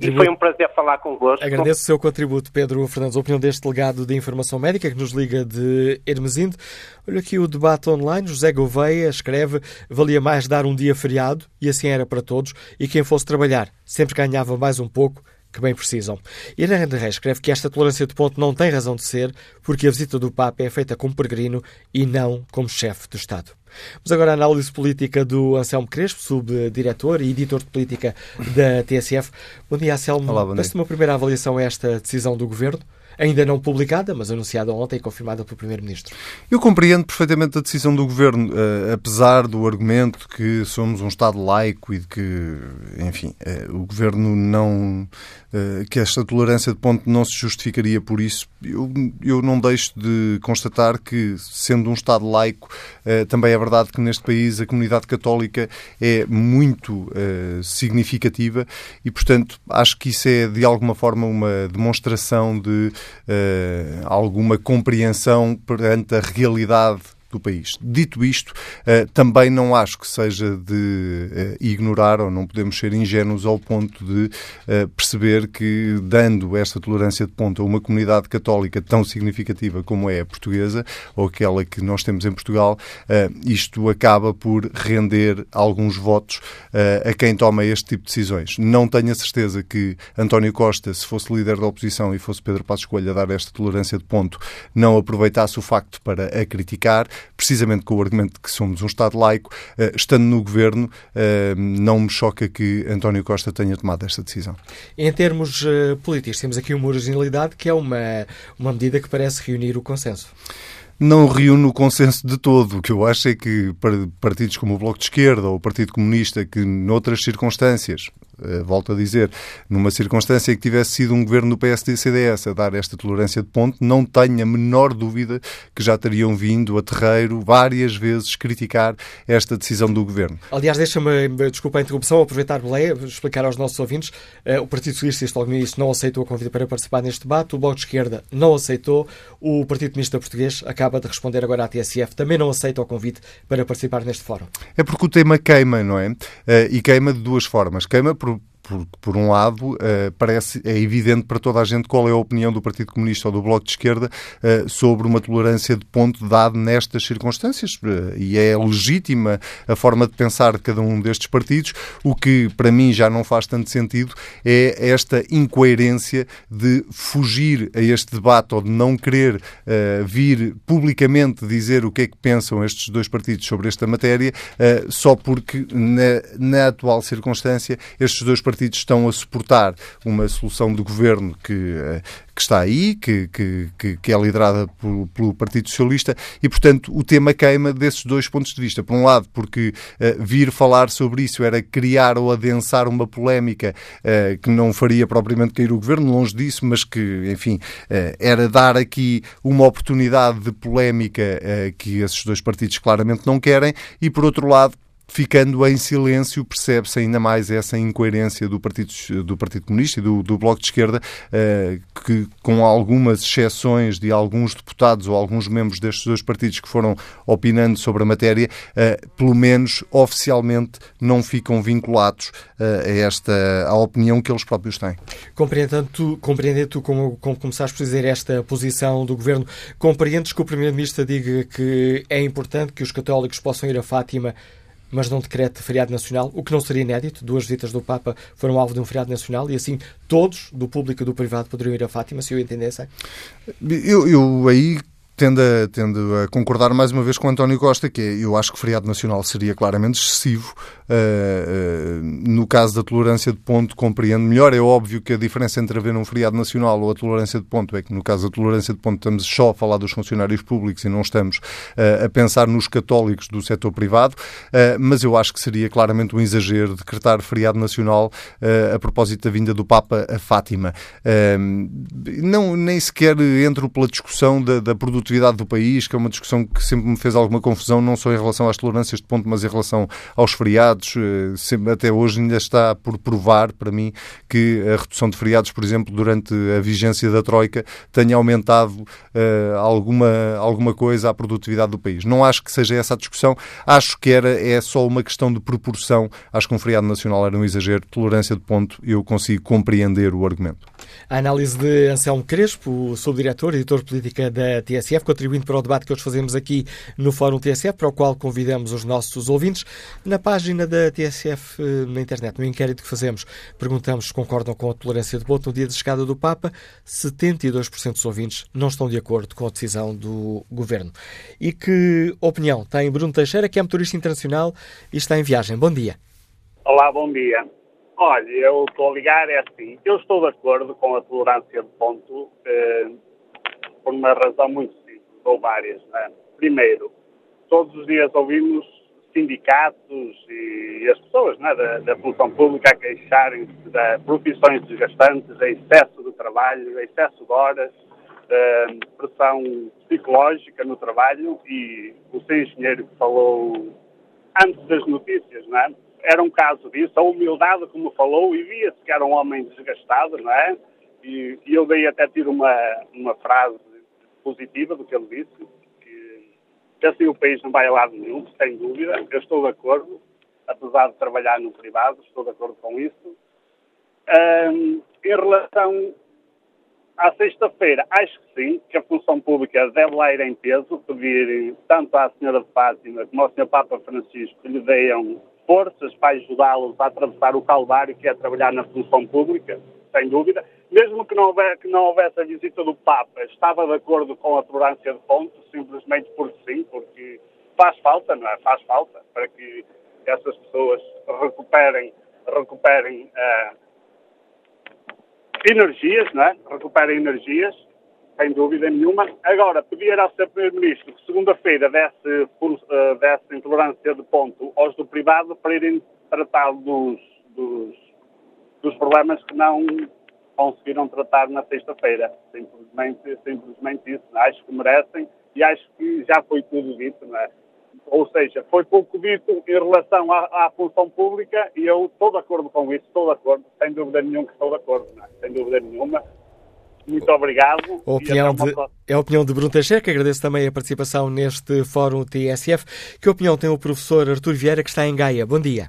E foi um prazer falar convosco. Agradeço o seu contributo, Pedro Fernandes, a opinião deste delegado de Informação Médica que nos liga de Hermesinde. Olha aqui o debate online. José Gouveia escreve: valia mais dar um dia feriado e assim era para todos, e quem fosse trabalhar sempre ganhava mais um pouco que bem precisam. Irã Reis escreve que esta tolerância de ponto não tem razão de ser, porque a visita do Papa é feita como peregrino e não como chefe de Estado. Vamos agora à análise política do Anselmo Crespo, subdiretor e editor de política da TSF. Bom dia, Anselmo. Olá, bom dia. uma primeira avaliação a esta decisão do Governo ainda não publicada, mas anunciada ontem e confirmada pelo Primeiro-Ministro. Eu compreendo perfeitamente a decisão do Governo, uh, apesar do argumento que somos um Estado laico e de que, enfim, uh, o Governo não. Uh, que esta tolerância de ponto não se justificaria por isso. Eu, eu não deixo de constatar que, sendo um Estado laico, também é verdade que neste país a comunidade católica é muito significativa e, portanto, acho que isso é de alguma forma uma demonstração de alguma compreensão perante a realidade do país. Dito isto, uh, também não acho que seja de uh, ignorar ou não podemos ser ingênuos ao ponto de uh, perceber que, dando esta tolerância de ponto a uma comunidade católica tão significativa como é a portuguesa, ou aquela que nós temos em Portugal, isto acaba por render alguns votos a quem toma este tipo de decisões. Não tenho a certeza que António Costa, se fosse líder da oposição e fosse Pedro Passos Coelho a dar esta tolerância de ponto, não aproveitasse o facto para a criticar precisamente com o argumento de que somos um Estado laico, eh, estando no governo, eh, não me choca que António Costa tenha tomado esta decisão. Em termos eh, políticos, temos aqui uma originalidade que é uma, uma medida que parece reunir o consenso não reúne o consenso de todo. O que eu acho é que partidos como o Bloco de Esquerda ou o Partido Comunista, que noutras circunstâncias volto a dizer, numa circunstância que tivesse sido um governo do PSD-CDS a dar esta tolerância de ponto, não tenho a menor dúvida que já teriam vindo a terreiro várias vezes criticar esta decisão do governo. Aliás, deixa-me, desculpa a interrupção, aproveitar Beleia, explicar aos nossos ouvintes, uh, o Partido Socialista e logo nisso não aceitou a convite para participar neste debate, o Bloco de Esquerda não aceitou, o Partido Comunista Português acaba de responder agora à TSF, também não aceita o convite para participar neste fórum. É porque o tema queima, não é? E queima de duas formas. Queima por por, por, por um lado, uh, parece, é evidente para toda a gente qual é a opinião do Partido Comunista ou do Bloco de Esquerda uh, sobre uma tolerância de ponto dado nestas circunstâncias. Uh, e é legítima a forma de pensar de cada um destes partidos. O que, para mim, já não faz tanto sentido é esta incoerência de fugir a este debate ou de não querer vir publicamente dizer o que é que pensam estes dois partidos sobre esta matéria, só porque, na, na atual circunstância, estes dois partidos estão a suportar uma solução de governo que, eh, que está aí, que, que, que é liderada pelo Partido Socialista, e, portanto, o tema queima desses dois pontos de vista. Por um lado, porque uh, vir falar sobre isso era criar ou adensar uma polémica uh, que não faria propriamente cair o governo, longe disso, mas que, enfim, uh, era dar aqui uma oportunidade de polémica que esses dois partidos claramente não querem, e, por outro lado, ficando em silêncio, percebe-se ainda mais essa incoerência do Partido, do partido Comunista e do, do Bloco de Esquerda, uh, que com algumas exceções de alguns deputados ou alguns membros destes dois partidos que foram opinando sobre a matéria, uh, pelo menos oficialmente não ficam vinculados uh, a esta a opinião que eles próprios têm. Compreendendo tu, compreendendo tu como, como começaste por dizer esta posição do Governo, compreendes que o Primeiro-Ministro diga que é importante que os católicos possam ir a Fátima mas não decrete feriado nacional, o que não seria inédito. Duas visitas do Papa foram alvo de um feriado nacional e assim todos, do público e do privado, poderiam ir a Fátima, se eu entendessem. Eu, eu aí tendo a, tendo a concordar mais uma vez com António Costa, que é, eu acho que feriado nacional seria claramente excessivo. Uh, uh, no caso da tolerância de ponto, compreendo melhor. É óbvio que a diferença entre haver um feriado nacional ou a tolerância de ponto é que, no caso da tolerância de ponto, estamos só a falar dos funcionários públicos e não estamos uh, a pensar nos católicos do setor privado. mas eu acho que seria claramente um exagero decretar feriado nacional a propósito da vinda do Papa a Fátima. não, nem sequer entro pela discussão da, da produção produtividade do país, que é uma discussão que sempre me fez alguma confusão, não só em relação às tolerâncias de ponto, mas em relação aos feriados. Sempre, até hoje ainda está por provar, para mim, que a redução de feriados, por exemplo, durante a vigência da Troika, tenha aumentado uh, alguma, alguma coisa à produtividade do país. Não acho que seja essa a discussão, acho que era, é só uma questão de proporção. Acho que um feriado nacional era um exagero, tolerância de ponto, eu consigo compreender o argumento. A análise de Anselmo Crespo, subdiretor e editor política da TSF, contribuindo para o debate que hoje fazemos aqui no Fórum TSF, para o qual convidamos os nossos ouvintes. Na página da TSF eh, na internet, no inquérito que fazemos, perguntamos se concordam com a tolerância de voto no dia de chegada do Papa. 72% dos ouvintes não estão de acordo com a decisão do governo. E que opinião tem Bruno Teixeira, que é motorista internacional e está em viagem? Bom dia. Olá, bom dia. Olha, eu estou a ligar, é assim, eu estou de acordo com a tolerância de ponto eh, por uma razão muito simples, ou várias. Né? Primeiro, todos os dias ouvimos sindicatos e as pessoas né, da, da função pública a queixarem-se de profissões desgastantes, de excesso de trabalho, de excesso de horas, eh, pressão psicológica no trabalho e o seu engenheiro que falou antes das notícias, não é? Era um caso disso, a humildade, como falou, e via-se que era um homem desgastado, não é? E, e eu dei até tiro uma, uma frase positiva do que ele disse, que, assim o país não vai a lado nenhum, sem dúvida, eu estou de acordo, apesar de trabalhar no privado, estou de acordo com isso. Um, em relação à sexta-feira, acho que sim, que a função pública deve lá ir em peso, pedir tanto à Senhora de Fátima como ao Sr. Papa Francisco que lhe deem forças para ajudá-los a atravessar o calvário que é trabalhar na função pública, sem dúvida. Mesmo que não, houver, que não houvesse a visita do Papa, estava de acordo com a tolerância de pontos, simplesmente porque sim, porque faz falta, não é? Faz falta para que essas pessoas recuperem, recuperem uh, energias, não é? Recuperem energias sem dúvida nenhuma. Agora, pedir ao Sr. Primeiro-Ministro que segunda-feira desse, uh, desse intolerância de ponto aos do privado para irem tratar dos, dos, dos problemas que não conseguiram tratar na sexta-feira. Simplesmente, simplesmente isso. Acho que merecem e acho que já foi tudo dito, não é? Ou seja, foi pouco dito em relação à, à, função pública e eu estou de acordo com isso, estou de acordo, sem dúvida nenhuma que estou de acordo, não é? sem dúvida nenhuma. Muito obrigado. A opinião de, é a opinião de Bruno Teixeira, que agradeço também a participação neste Fórum TSF. Que opinião tem o professor Artur Vieira, que está em Gaia? Bom dia.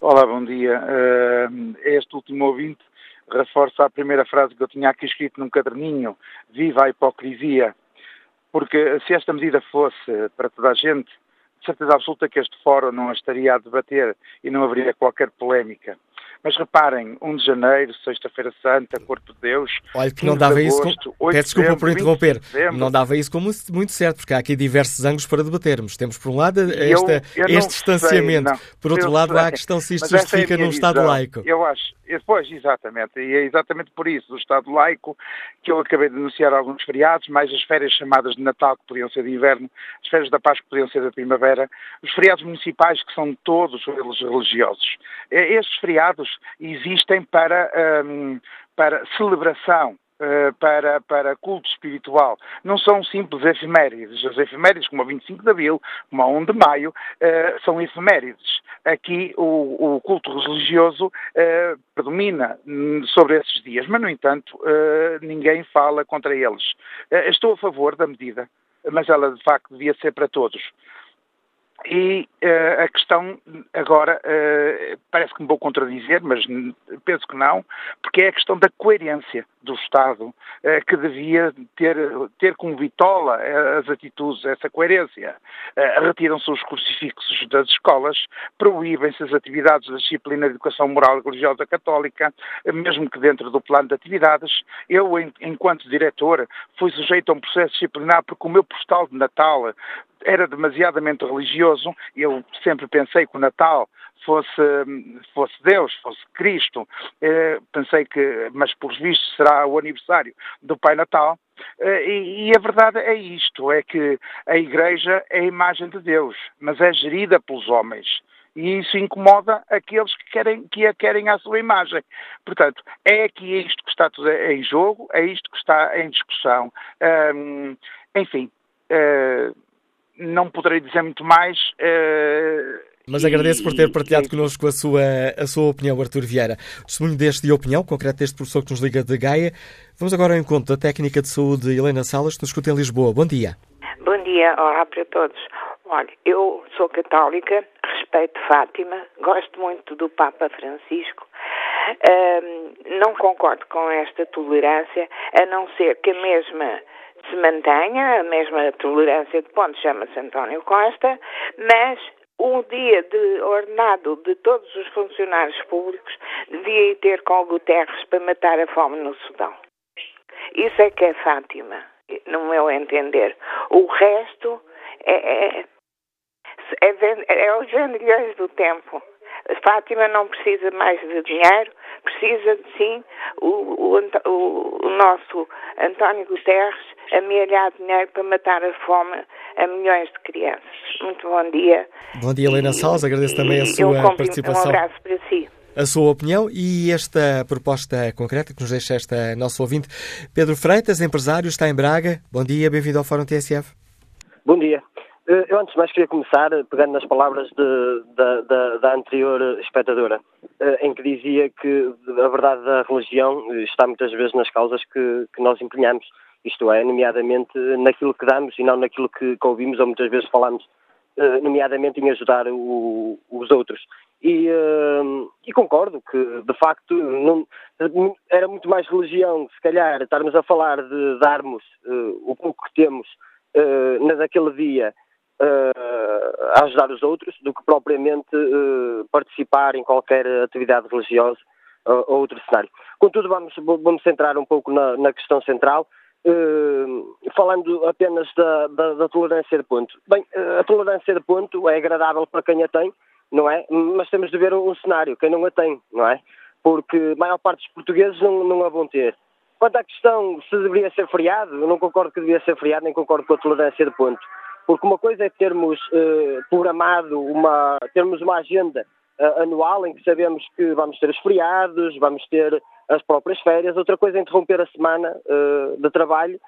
Olá, bom dia. Uh, este último ouvinte reforça a primeira frase que eu tinha aqui escrito num caderninho: Viva a hipocrisia. Porque se esta medida fosse para toda a gente, de certeza absoluta que este fórum não a estaria a debater e não haveria qualquer polémica. Mas reparem, 1 de janeiro, Sexta-feira Santa, Corpo de Deus. Olha, que não dava de agosto, isso. Com... Peço desculpa por interromper. De não dava isso como muito certo, porque há aqui diversos ângulos para debatermos. Temos, por um lado, esta, eu, eu este distanciamento. Sei, por outro lado, sei. há a questão se isto justifica é num Estado laico. Eu acho. Pois, exatamente. E é exatamente por isso, do Estado laico, que eu acabei de anunciar alguns feriados, mais as férias chamadas de Natal, que podiam ser de inverno, as férias da Paz, que podiam ser da primavera, os feriados municipais, que são todos religiosos. Estes feriados existem para, um, para celebração, uh, para, para culto espiritual. Não são simples efemérides. As efemérides, como a 25 de Abril, como a 1 de Maio, uh, são efemérides. Aqui o, o culto religioso uh, predomina sobre esses dias, mas, no entanto, ninguém fala contra eles. estou a favor da medida, mas ela, de facto, devia ser para todos. E uh, a questão agora, uh, parece que me vou contradizer, mas penso que não, porque é a questão da coerência do Estado, uh, que devia ter, ter como vitola as atitudes, essa coerência. Retiram-se os crucifixos das escolas, proíbem-se as atividades da disciplina de educação moral e religiosa católica, mesmo que dentro do plano de atividades. Eu, enquanto diretor, fui sujeito a um processo disciplinar porque o meu postal de Natal era demasiadamente religioso. Eu sempre pensei que o Natal fosse, fosse Deus, fosse Cristo. Eh, pensei que, mas por visto será o aniversário do Pai Natal. Eh, e, e, a verdade é isto, é que a Igreja é a imagem de Deus, mas é gerida pelos homens. E isso incomoda aqueles que, querem, que a querem à sua imagem. Portanto, é aqui isto que está em jogo, é isto que está em discussão. Um, enfim, uh, não poderei dizer muito mais. Uh, mas agradeço por ter partilhado connosco a sua, a sua opinião, Artur Vieira. Testemunho deste de opinião, concreto deste professor que nos liga de Gaia. Vamos agora ao encontro da técnica de saúde Helena Salas, que nos escuta em Lisboa. Bom dia. Bom dia, olá para todos. Olha, eu sou católica, respeito Fátima, gosto muito do Papa Francisco. Um, não concordo com esta tolerância, a não ser que a mesma se mantenha, a mesma tolerância de ponto chama-se António Costa, mas o dia de ordenado de todos os funcionários públicos devia ir ter com o Guterres para matar a fome no Sudão. Isso é que é Fátima, no meu entender. O resto é, é, é, é os vendilhões do tempo. Fátima não precisa mais de dinheiro, precisa sim o, o, o, o nosso António Guterres amealhar dinheiro para matar a fome a milhões de crianças. Muito bom dia. Bom dia, Helena Salles. Agradeço também a sua um participação. Um abraço para si. A sua opinião e esta proposta concreta que nos deixa esta nosso ouvinte. Pedro Freitas, empresário, está em Braga. Bom dia, bem-vindo ao Fórum TSF. Bom dia. Eh, eu antes de mais queria começar pegando nas palavras de, da, da, anterior espectadora, eh, em que dizia que a verdade da religião está muitas vezes nas causas que, que nós empenhamos, isto é, nomeadamente naquilo que damos e não naquilo que, ouvimos ou muitas vezes falamos, eh, nomeadamente em ajudar o, os outros. E, e, concordo que, de facto, não, era muito mais religião, se calhar, estarmos a falar de darmos o pouco que temos naquele dia a ajudar os outros do que propriamente uh, participar em qualquer atividade religiosa uh, ou outro cenário. Contudo, vamos, vamos centrar um pouco na, na questão central, falando apenas da, da, da, tolerância de ponto. Bem, a tolerância de ponto é agradável para quem a tem, não é? Mas temos de ver um, um cenário, quem não a tem, não é? Porque a maior parte dos portugueses não, não a vão ter. Quanto à questão se deveria ser feriado, eu não concordo que deveria ser feriado, nem concordo com a tolerância de ponto. Porque uma coisa é termos uh, programado uma, termos uma agenda uh, anual em que sabemos que vamos ter os feriados, vamos ter as próprias férias. Outra coisa é interromper a semana uh, de trabalho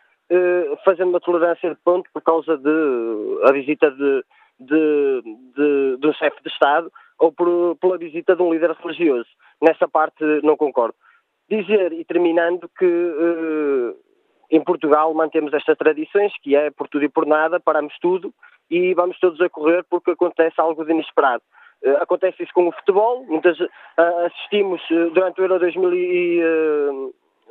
fazendo uma tolerância de ponto por causa de a visita de, de, de, de um chefe de Estado ou por, pela visita de um líder religioso. Nessa parte não concordo. Dizer, e terminando, que em Portugal mantemos estas tradições, que é por tudo e por nada, paramos tudo e vamos todos a correr porque acontece algo de inesperado. Uh, acontece isso com o futebol, muitas, uh, assistimos uh, durante o Euro 2000 e,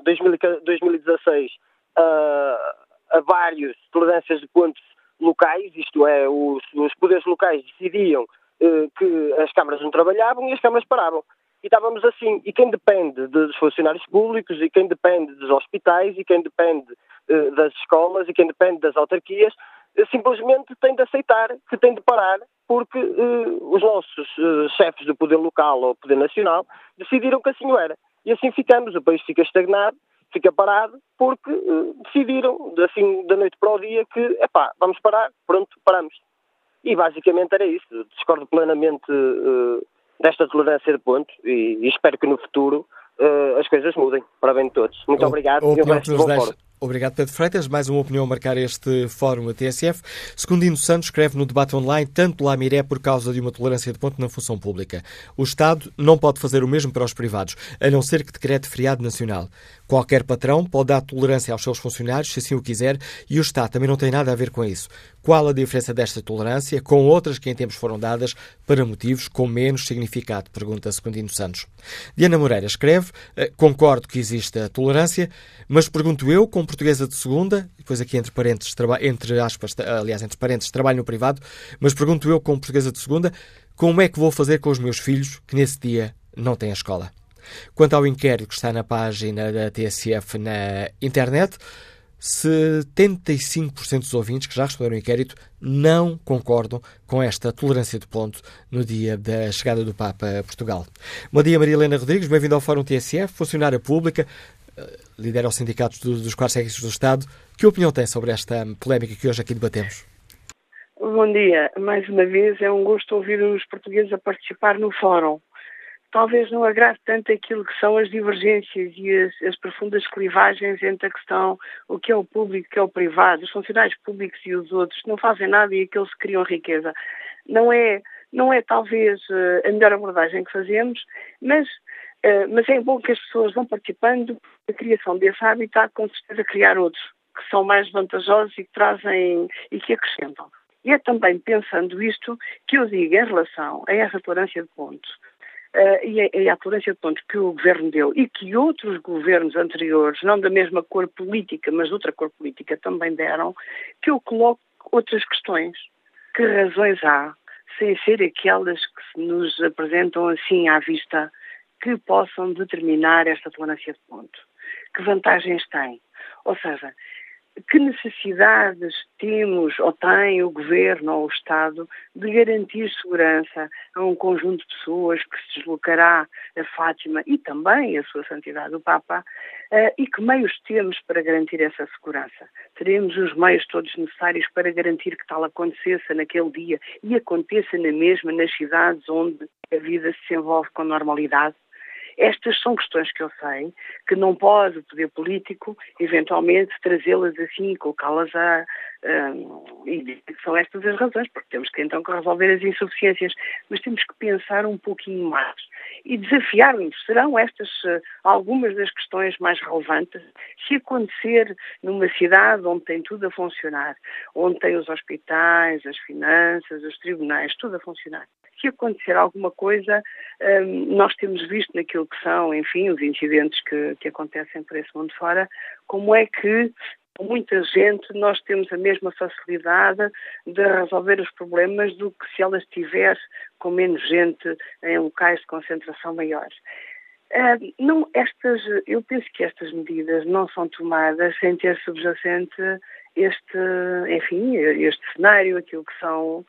2016 a várias tolerâncias de pontos locais, isto é, os, os poderes locais decidiam que as câmaras não trabalhavam e as câmaras paravam e estávamos assim. E quem depende dos funcionários públicos, e quem depende dos hospitais, e quem depende uh, das escolas, e quem depende das autarquias, uh, simplesmente tem de aceitar que tem de parar, porque uh, os nossos chefes do poder local ou poder nacional decidiram que assim era. E assim ficamos, o país fica estagnado, fica parado, porque decidiram, assim, da noite para o dia, que, epá, vamos parar, pronto, paramos. E basicamente era isso. Discordo plenamente desta tolerância de pontos e, e espero que no futuro uh, as coisas mudem para bem de todos. Muito o, obrigado e um resto bom. Obrigado, Pedro Freitas. Mais uma opinião a marcar este fórum da TSF. Secundino Santos escreve no debate online tanto lá Miré por causa de uma tolerância de ponto na função pública. O Estado não pode fazer o mesmo para os privados, a não ser que decrete feriado nacional. Qualquer patrão pode dar tolerância aos seus funcionários, se assim o quiser, e o Estado também não tem nada a ver com isso. Qual a diferença desta tolerância com outras que em tempos foram dadas para motivos com menos significado? Pergunta Secundino Santos. Diana Moreira escreve: eh, Concordo que exista tolerância, mas pergunto eu, como portuguesa de segunda, depois aqui entre parênteses, entre aspas, aliás, entre parênteses, trabalho no privado, mas pergunto eu, como portuguesa de segunda, como é que vou fazer com os meus filhos que nesse dia não têm a escola? Quanto ao inquérito que está na página da TSF na internet, 75% dos ouvintes que já responderam ao inquérito não concordam com esta tolerância de ponto no dia da chegada do Papa a Portugal. Bom dia, Maria Helena Rodrigues, bem-vinda ao Fórum TSF, funcionária pública, eh, lidera os sindicatos dos quatro serviços do Estado. Que opinião tem sobre esta polémica que hoje aqui debatemos? Bom dia. Mais uma vez é um gosto ouvir os portugueses a participar no Fórum talvez não agrade tanto aquilo que são as divergências e as, as, profundas clivagens entre a questão o que é o público, o que é o privado, os funcionários públicos e os outros não fazem nada e aqueles que criam riqueza. Não é, não é talvez uh, a melhor abordagem que fazemos, mas, uh, mas é bom que as pessoas vão participando da criação desse habitat, com certeza criar outros que são mais vantajosos e que trazem e que acrescentam. E é também pensando isto que eu digo em relação a essa tolerância de pontos uh, e, e a tolerância de pontos que o governo deu e que outros governos anteriores, não da mesma cor política, mas de outra cor política, também deram, que eu coloco outras questões. Que razões há, sem ser aquelas que nos apresentam assim à vista, que possam determinar esta tolerância de ponto? Que vantagens tem? Ou seja, que necessidades temos ou tem o Governo ou o Estado de garantir segurança a um conjunto de pessoas que se deslocará a Fátima e também a Sua Santidade o Papa uh, e que meios temos para garantir essa segurança? Teremos os meios todos necessários para garantir que tal acontecesse naquele dia e aconteça na mesma nas cidades onde a vida se desenvolve com normalidade? Estas são questões que eu sei que não pode o poder político eventualmente trazê-las assim e colocá-las a. Um, e são estas as razões, porque temos que então resolver as insuficiências, mas temos que pensar um pouquinho mais e desafiar-nos. Serão estas uh, algumas das questões mais relevantes se acontecer numa cidade onde tem tudo a funcionar, onde tem os hospitais, as finanças, os tribunais, tudo a funcionar se acontecer alguma coisa, um, nós temos visto naquilo que são, enfim, os incidentes que, que acontecem por esse mundo fora, como é que muita gente nós temos a mesma facilidade de resolver os problemas do que se ela estiver com menos gente em locais de concentração maiores. Uh, não, estas, eu penso que estas medidas não são tomadas sem ter subjacente este, enfim, este cenário, aquilo que são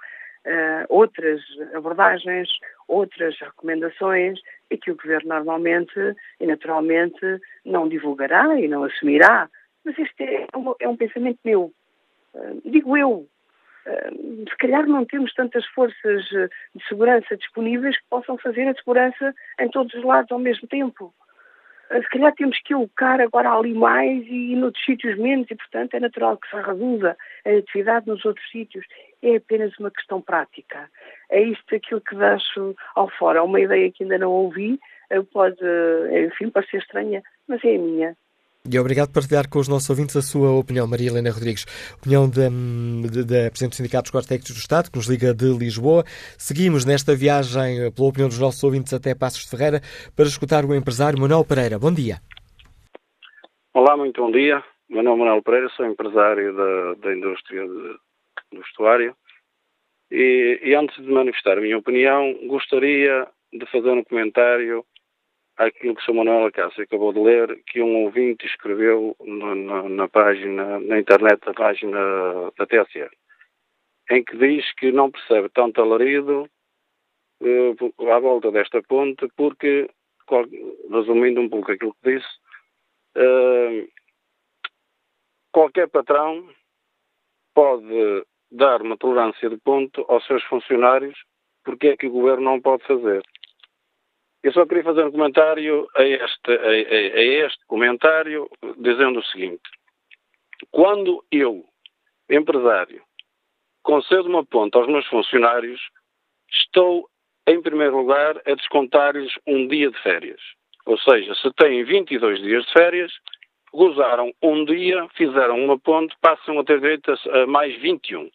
uh, outras abordagens, outras recomendações e que o Governo normalmente e naturalmente não divulgará e não assumirá. Mas este é um, é um pensamento meu. Uh, digo eu. Uh, se calhar não temos tantas forças de segurança disponíveis que possam fazer a segurança em todos os lados ao mesmo tempo. Se calhar temos que alocar agora ali mais e noutros sítios menos, e portanto é natural que se reduza a atividade nos outros sítios. É apenas uma questão prática. É isto aquilo que deixo ao fora. É uma ideia que ainda não ouvi, pode, eh, enfim, parecer estranha, mas é a minha. E obrigado por partilhar com os nossos ouvintes a sua opinião, Maria Helena Rodrigues. Opinião da, Presidente do Sindicato dos Cortes Técnicos do Estado, que nos liga de Lisboa. Seguimos nesta viagem, eh, pela opinião dos nossos ouvintes, até Passos de Ferreira, para escutar o empresário Manuel Pereira. Bom dia. Olá, muito bom dia. Meu nome é Manuel Pereira, sou empresário da, da indústria de, do vestuário. E, e antes de manifestar a minha opinião, gostaria de fazer um comentário àquilo que o Sr. Manuel Acácio acabou de ler, que um ouvinte escreveu na, na, na, página, na internet da página da TSE, em que diz que não percebe tanto alarido uh, à volta desta ponte, porque, resumindo um pouco aquilo que disse, uh, qualquer patrão pode dar uma tolerância de ponto aos seus funcionários, porque é que o governo não pode fazer? Eu só queria fazer um comentário a este, a, a, a este comentário, dizendo o seguinte: quando eu, empresário, concedo uma ponta aos meus funcionários, estou, em primeiro lugar, a descontar-lhes um dia de férias. Ou seja, se têm 22 dias de férias, gozaram um dia, fizeram uma ponte, passam a ter direito a mais 21.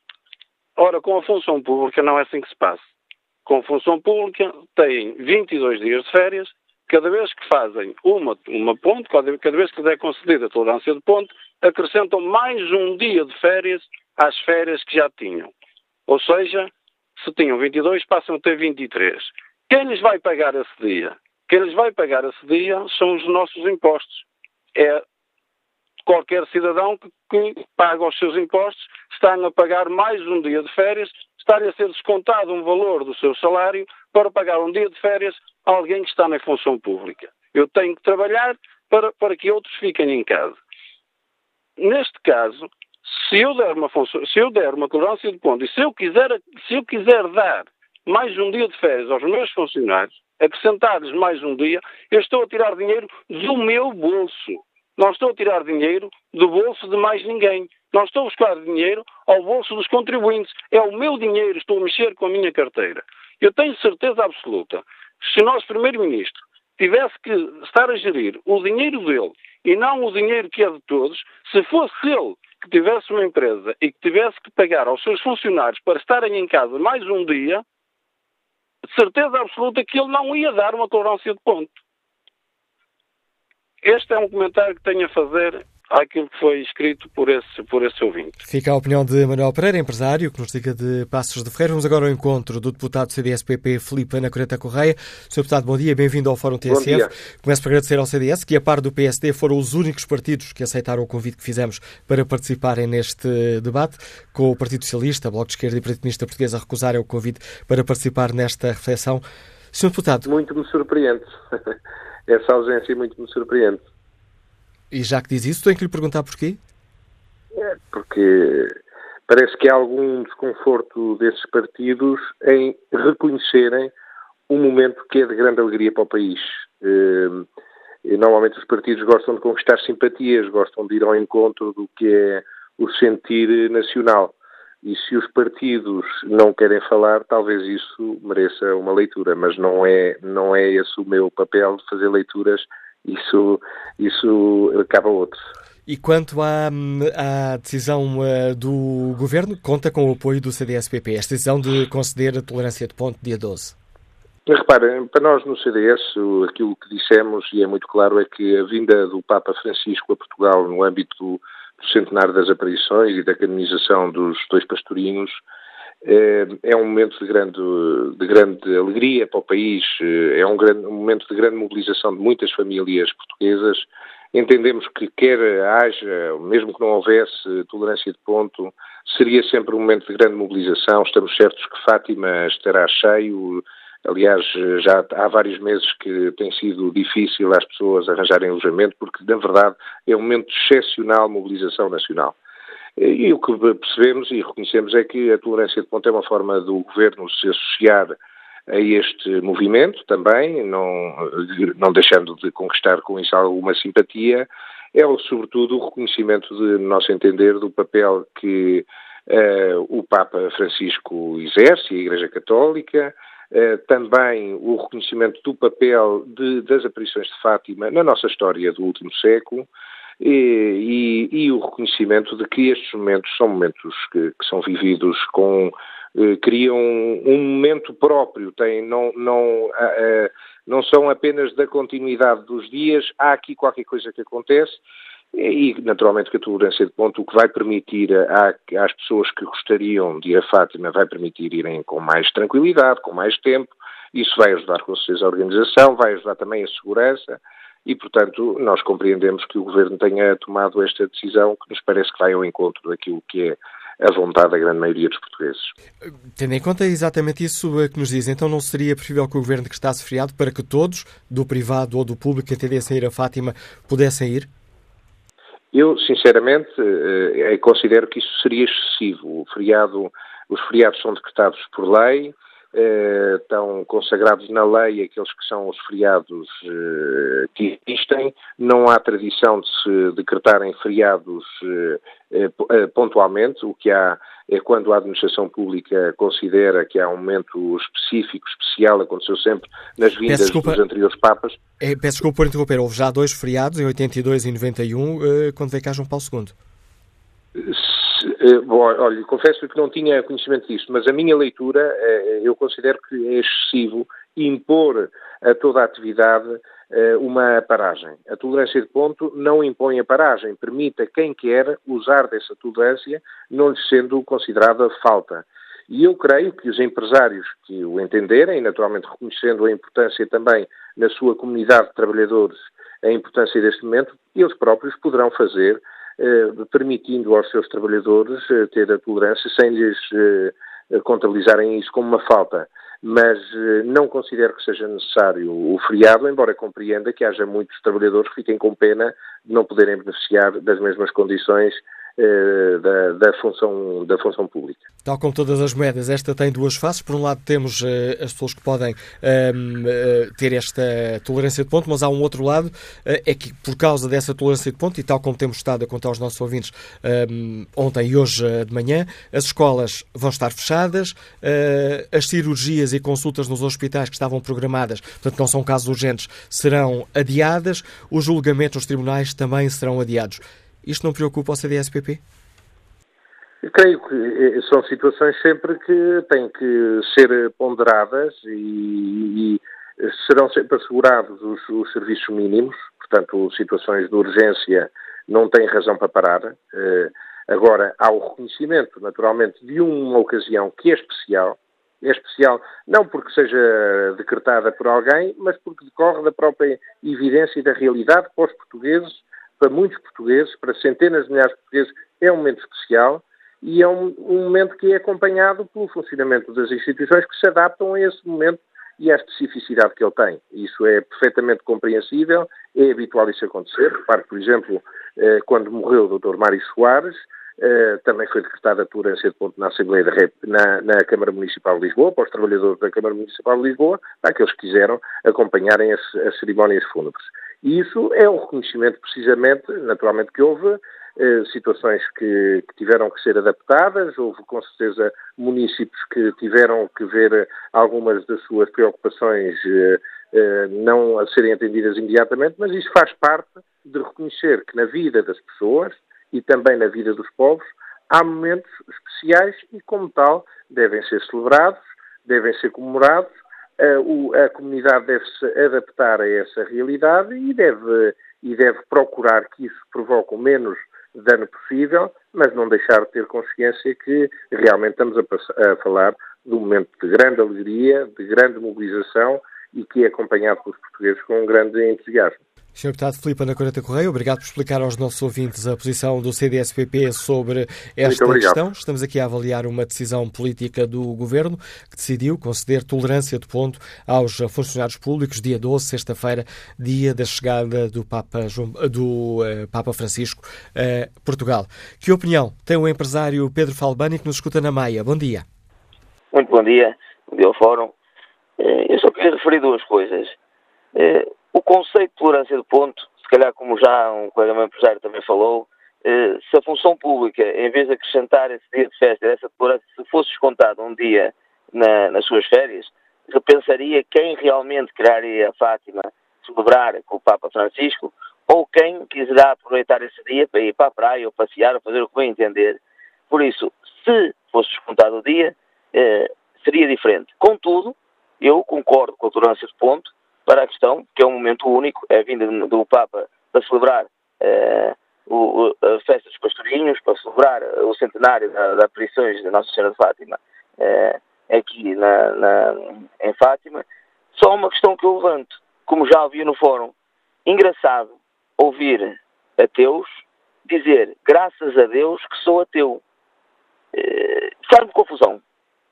Ora, com a função pública não é assim que se passa com função pública têm 22 dias de férias, cada vez que fazem uma, uma ponte, cada, vez que é concedida a tolerância de ponte, acrescentam mais um dia de férias às férias que já tinham. Ou seja, se tinham 22, passam a ter 23. Quem lhes vai pagar esse dia? Quem lhes vai pagar esse dia são os nossos impostos. É qualquer cidadão que, que paga os seus impostos está a pagar mais um dia de férias estar a ser descontado um valor do seu salário para pagar um dia de férias a alguém que está na função pública. Eu tenho que trabalhar para, para que outros fiquem em casa. Neste caso, se eu der uma, função, se eu der uma tolerância de ponto e se eu, quiser, se eu quiser dar mais um dia de férias aos meus funcionários, acrescentar-lhes mais um dia, eu estou a tirar dinheiro do meu bolso. Não estou a tirar dinheiro do bolso de mais ninguém. Não estou a buscar dinheiro ao bolso dos contribuintes. É o meu dinheiro, estou a mexer com a minha carteira. Eu tenho certeza absoluta se o nosso Primeiro-Ministro tivesse que estar a gerir o dinheiro dele e não o dinheiro que é de todos, se fosse ele que tivesse uma empresa e que tivesse que pagar aos seus funcionários para estarem em casa mais um dia, certeza absoluta que ele não ia dar uma tolerância de ponto. Este é um comentário que tenho a fazer àquilo que foi escrito por esse, por esse ouvinte. Fica a opinião de Manuel Pereira, empresário, que nos diga de Passos de Ferreira. Vamos agora ao encontro do deputado CDS-PP, Filipe Ana Coreta Correia. Sr. Deputado, bom dia, bem-vindo ao Fórum TSF. Começo por agradecer ao CDS, que a par do PSD foram os únicos partidos que aceitaram o convite que fizemos para participarem neste debate, com o Partido Socialista, Bloco de Esquerda e Partido Comunista Português a recusarem o convite para participar nesta reflexão. Sr. Deputado... Muito me surpreende. Essa ausência muito me surpreende. E já que diz isso, tenho que lhe perguntar porquê? É porque parece que há algum desconforto desses partidos em reconhecerem um momento que é de grande alegria para o país. Ehm, e, normalmente os partidos gostam de conquistar simpatias, gostam de ir ao encontro do que é o sentir nacional. E se os partidos não querem falar, talvez isso mereça uma leitura, mas não é, não é esse o meu papel de fazer leituras isso, isso acaba outro. E quanto à, à decisão uh, do Governo, conta com o apoio do CDS-PP, esta decisão de conceder a tolerância de ponto dia 12? Reparem, para nós no CDS, aquilo que dissemos, e é muito claro, é que a vinda do Papa Francisco a Portugal no âmbito do centenário das aparições e da canonização dos dois pastorinhos é, é um momento de grande, de grande alegria para o país, é um, grande, um momento de grande mobilização de muitas famílias portuguesas. Entendemos que quer haja, mesmo que não houvesse tolerância de ponto, seria sempre um momento de grande mobilização. Estamos certos que Fátima estará cheio. Aliás, já há vários meses que tem sido difícil às pessoas arranjarem alojamento, porque, na verdade, é um momento de excepcional mobilização nacional. E o que percebemos e reconhecemos é que a tolerância de ponto é uma forma do governo se associar a este movimento também, não, não deixando de conquistar com isso alguma simpatia, é sobretudo o reconhecimento, de, no nosso entender, do papel que uh, o Papa Francisco exerce, a Igreja Católica, também o reconhecimento do papel de, das aparições de Fátima na nossa história do último século, e, e, e, o reconhecimento de que estes momentos são momentos que, que são vividos com eh, criam um, momento próprio, tem, não, não, eh, não são apenas da continuidade dos dias, há aqui qualquer coisa que acontece e, naturalmente, que a tolerância de ponto, o que vai permitir a, às pessoas que gostariam de ir a Fátima, vai permitir irem com mais tranquilidade, com mais tempo, isso vai ajudar com certeza a organização, vai ajudar também a segurança, e, portanto, nós compreendemos que o Governo tenha tomado esta decisão que nos parece que vai ao encontro daquilo que é a vontade da grande maioria dos portugueses. Tendo em conta exatamente isso que nos diz, então não seria preferível que o Governo que está feriado para que todos, do privado ou do público, que entendessem ir a Fátima, pudessem ir? Eu, sinceramente, eh, considero que isso seria excessivo. Feriado, os feriados são decretados por lei, eh, estão consagrados na lei aqueles que são os feriados eh, que existem. Não há tradição de se decretarem feriados eh, pontualmente. O que há é quando a administração pública considera que há um momento específico, especial, aconteceu sempre nas vindas dos anteriores Papas. É, peço desculpa por interromper, houve já dois feriados, em 82 e 91, quando veio cá João Paulo II. Eh, bom, olha, confesso que não tinha conhecimento disto, mas a minha leitura, eh, eu considero que é excessivo impor a toda a atividade eh, uma paragem. A tolerância de ponto não impõe a paragem, permite a quem quer usar dessa tolerância, não lhe sendo considerada falta. E eu creio que os empresários que o entenderem, naturalmente reconhecendo a importância também na sua comunidade de trabalhadores, a importância deste momento, eles próprios poderão fazer eh, permitindo aos seus trabalhadores eh, ter a tolerância sem lhes eh, contabilizarem isso como uma falta. Mas não considero que seja necessário o feriado, embora compreenda que haja muitos trabalhadores que fiquem com pena de não poderem beneficiar das mesmas condições eh, da, da, função, da função pública. Tal como todas as moedas, esta tem duas faces. Por um lado, temos uh, as pessoas que podem uh, ter esta tolerância de ponto, mas há um outro lado, uh, é que por causa dessa tolerância de ponto, e tal como temos estado a contar aos nossos ouvintes ontem e hoje de manhã, as escolas vão estar fechadas, as cirurgias e consultas nos hospitais que estavam programadas, portanto não são casos urgentes, serão adiadas, os julgamentos nos tribunais também serão adiados. Isto não preocupa o CDSPP? Creio que eh, são situações sempre que têm que ser ponderadas e, e serão sempre assegurados os, os, serviços mínimos, portanto, situações de urgência não têm razão para parar. Eh, agora, há o reconhecimento, naturalmente, de uma ocasião que é especial, é especial não porque seja decretada por alguém, mas porque decorre da própria evidência e da realidade para os portugueses para muitos portugueses, para centenas de milhares de portugueses, é um momento especial e é um, um, momento que é acompanhado pelo funcionamento das instituições que se adaptam a esse momento e à especificidade que ele tem. Isso é perfeitamente compreensível, é habitual isso acontecer. Repare, por exemplo, eh, quando morreu o Dr. Mário Soares, eh, também foi decretada a tolerância de ponto na Assembleia da Rep, na, na, Câmara Municipal de Lisboa, para os trabalhadores da Câmara Municipal de Lisboa, para aqueles que quiseram acompanharem as, as cerimónias fúnebres. E isso é um reconhecimento, precisamente, naturalmente, que houve eh, situações que, que, tiveram que ser adaptadas, houve com certeza municípios que tiveram que ver algumas das suas preocupações eh, eh, não a serem atendidas imediatamente, mas isso faz parte de reconhecer que na vida das pessoas e também na vida dos povos há momentos especiais e, como tal, devem ser celebrados, devem ser comemorados a, a comunidade deve-se adaptar a essa realidade e deve, e deve procurar que isso provoque o menos dano possível, mas não deixar de ter consciência que realmente estamos a, a falar de um momento de grande alegria, de grande mobilização e que é acompanhado pelos portugueses com um grande entusiasmo. Sr. Deputado Filipe Ana Coreta Correia, obrigado por explicar aos nossos ouvintes a posição do CDSPP sobre esta questão. Estamos aqui a avaliar uma decisão política do Governo que decidiu conceder tolerância de ponto aos funcionários públicos dia 12, sexta-feira, dia da chegada do Papa, do, uh, Papa Francisco a Portugal. Que opinião tem o empresário Pedro Falbani que nos escuta na Maia? Bom dia. Muito bom dia. Bom dia ao Fórum. Eh, eu só queria referir duas coisas. O conceito de tolerância de ponto, se calhar como já um colega meu empresário também falou, eh, se a função pública, em vez de acrescentar esse dia de festa, essa tolerância, se fosse descontado um dia na, nas suas férias, repensaria quem realmente queria a Fátima celebrar com o Papa Francisco ou quem quiserá aproveitar esse dia para ir para a praia ou passear ou fazer o que bem entender. Por isso, se fosse descontado o dia, eh, seria diferente. Contudo, eu concordo com a tolerância de ponto, para a questão, que é um momento único, é a vinda do Papa para celebrar uh, o, a festa dos pastorinhos, para celebrar o centenário das da aparições da Nossa Senhora de Fátima uh, aqui na, na, em Fátima. Só uma questão que eu levanto, como já ouvi no fórum, engraçado ouvir ateus dizer graças a Deus que sou ateu. Uh, Faz-me confusão.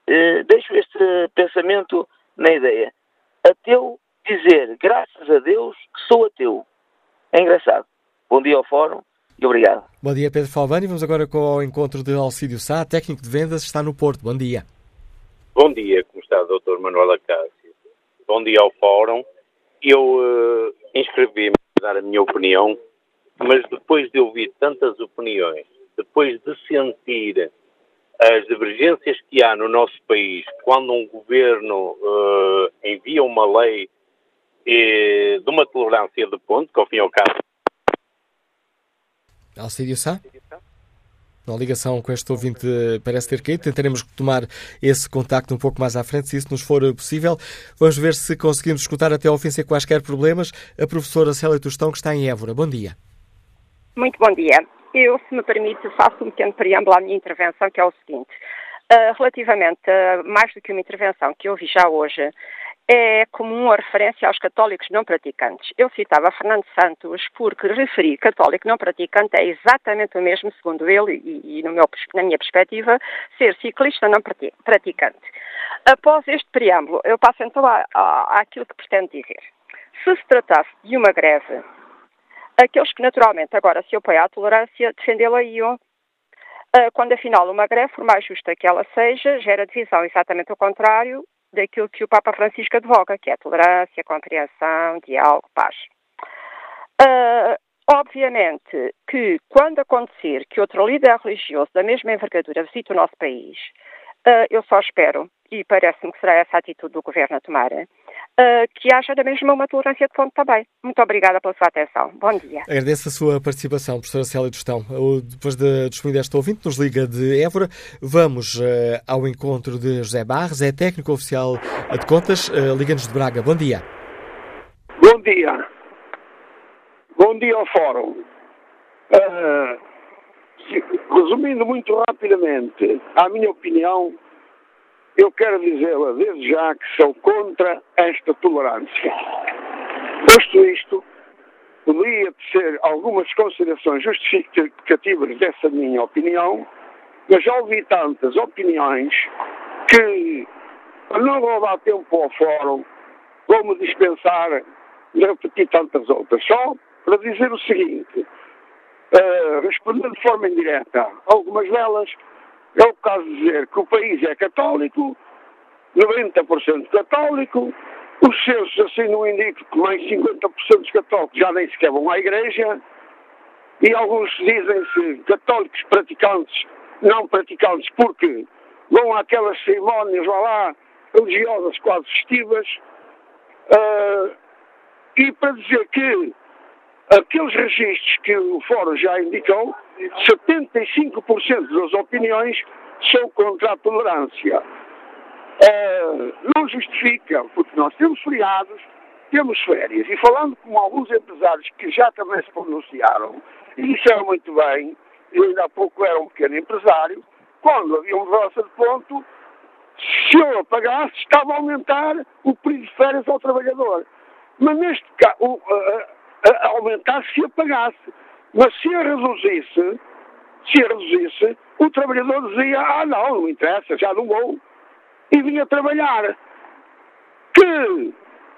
Uh, deixo este pensamento na ideia. Ateu dizer, graças a Deus, que sou ateu. É engraçado. Bom dia ao Fórum e obrigado. Bom dia, Pedro Falvani. Vamos agora com o encontro de Alcídio Sá, técnico de vendas, está no Porto. Bom dia. Bom dia, como está, Dr. Manuel Acácio? Bom dia ao Fórum. Eu uh, inscrevi-me a dar a minha opinião, mas depois de ouvir tantas opiniões, depois de sentir as divergências que há no nosso país quando um governo uh, envia uma lei e de uma tolerância de ponto, que ao fim e ao cabo. Alcídio Sá? A ligação com este ouvinte parece ter caído. Tentaremos tomar esse contacto um pouco mais à frente, se isso nos for possível. Vamos ver se conseguimos escutar até ao fim sem quaisquer problemas a professora Célia Tostão, que está em Évora. Bom dia. Muito bom dia. Eu, se me permite, faço um pequeno preâmbulo à minha intervenção, que é o seguinte. Uh, relativamente a mais do que uma intervenção que eu vi já hoje, é comum a referência aos católicos não praticantes. Eu citava Fernando Santos porque referir católico não praticante é exatamente o mesmo, segundo ele e, e meu, na minha perspectiva, ser ciclista não praticante. Após este preâmbulo, eu passo então à, à, àquilo que pretendo dizer. Se se tratasse de uma greve, aqueles que naturalmente agora se apoiam à tolerância defendê-la iam uh, quando afinal uma greve, por mais justa que ela seja, gera divisão exatamente o contrário daquilo que o Papa Francisco advoga, que é tolerância, compreensão, diálogo, paz. Uh, obviamente que quando acontecer que outro líder religioso da mesma envergadura visite o nosso país, uh, eu só espero, e parece-me que será essa a atitude do Governo a tomar, uh, que haja da mesma uma tolerância de fonte também. Muito obrigada pela sua atenção. Bom dia. Agradeço a sua participação, professora Célia Tostão. Depois de disponível esta ouvinte, nos liga de Évora. Vamos uh, ao encontro de José Barros, é técnico oficial de contas, liga-nos de Braga. Bom dia. Bom dia. Bom dia ao Fórum. resumindo muito rapidamente, a minha opinião, eu quero dizê-la desde já que sou contra esta tolerância. Posto isto, poderia ser algumas considerações justificativas dessa minha opinião, mas já ouvi tantas opiniões que, não roubar tempo ao fórum, vou-me dispensar de repetir tantas outras. Só para dizer o seguinte, uh, respondendo de forma indireta algumas delas, é o caso de dizer que o país é católico, 90% católico, os censos assim não indicam que mais 50% dos católicos já nem sequer vão à igreja, e alguns dizem-se católicos praticantes, não praticantes, porque vão àquelas cerimónias, lá lá, religiosas quase festivas, uh, e para dizer que aqueles registros que o Fórum já indicou, 75% das opiniões são contra a tolerância. É, não justifica, porque nós temos feriados, temos férias, e falando com alguns empresários que já também se pronunciaram, e disseram muito bem, eu ainda há pouco era um pequeno empresário, quando havia uma mudança de ponto, se eu apagasse, estava a aumentar o período de férias ao trabalhador. Mas neste caso, a aumentar se a pagasse. Mas se a reduzisse, se a reduzisse, o trabalhador dizia, ah não, não interessa, já não vou. E vinha trabalhar. Que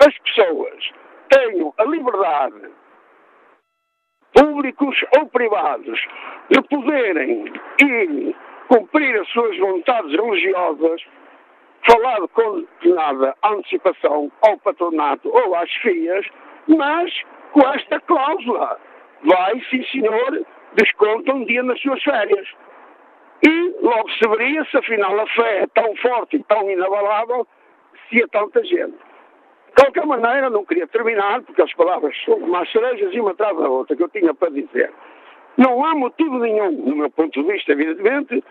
as pessoas tenham a liberdade, públicos ou privados, de poderem ir cumprir as suas vontades religiosas, falado com nada antecipação ao patronato ou às FIAs, mas com esta cláusula. Vai, sim senhor, desconta um dia nas suas férias. E logo se veria se afinal a fé é tão forte e tão inabalável se há tanta gente. De qualquer maneira, não queria terminar, porque as palavras são umas cerejas e uma atrás da outra que eu tinha para dizer. Não há motivo nenhum, do meu ponto de vista, evidentemente,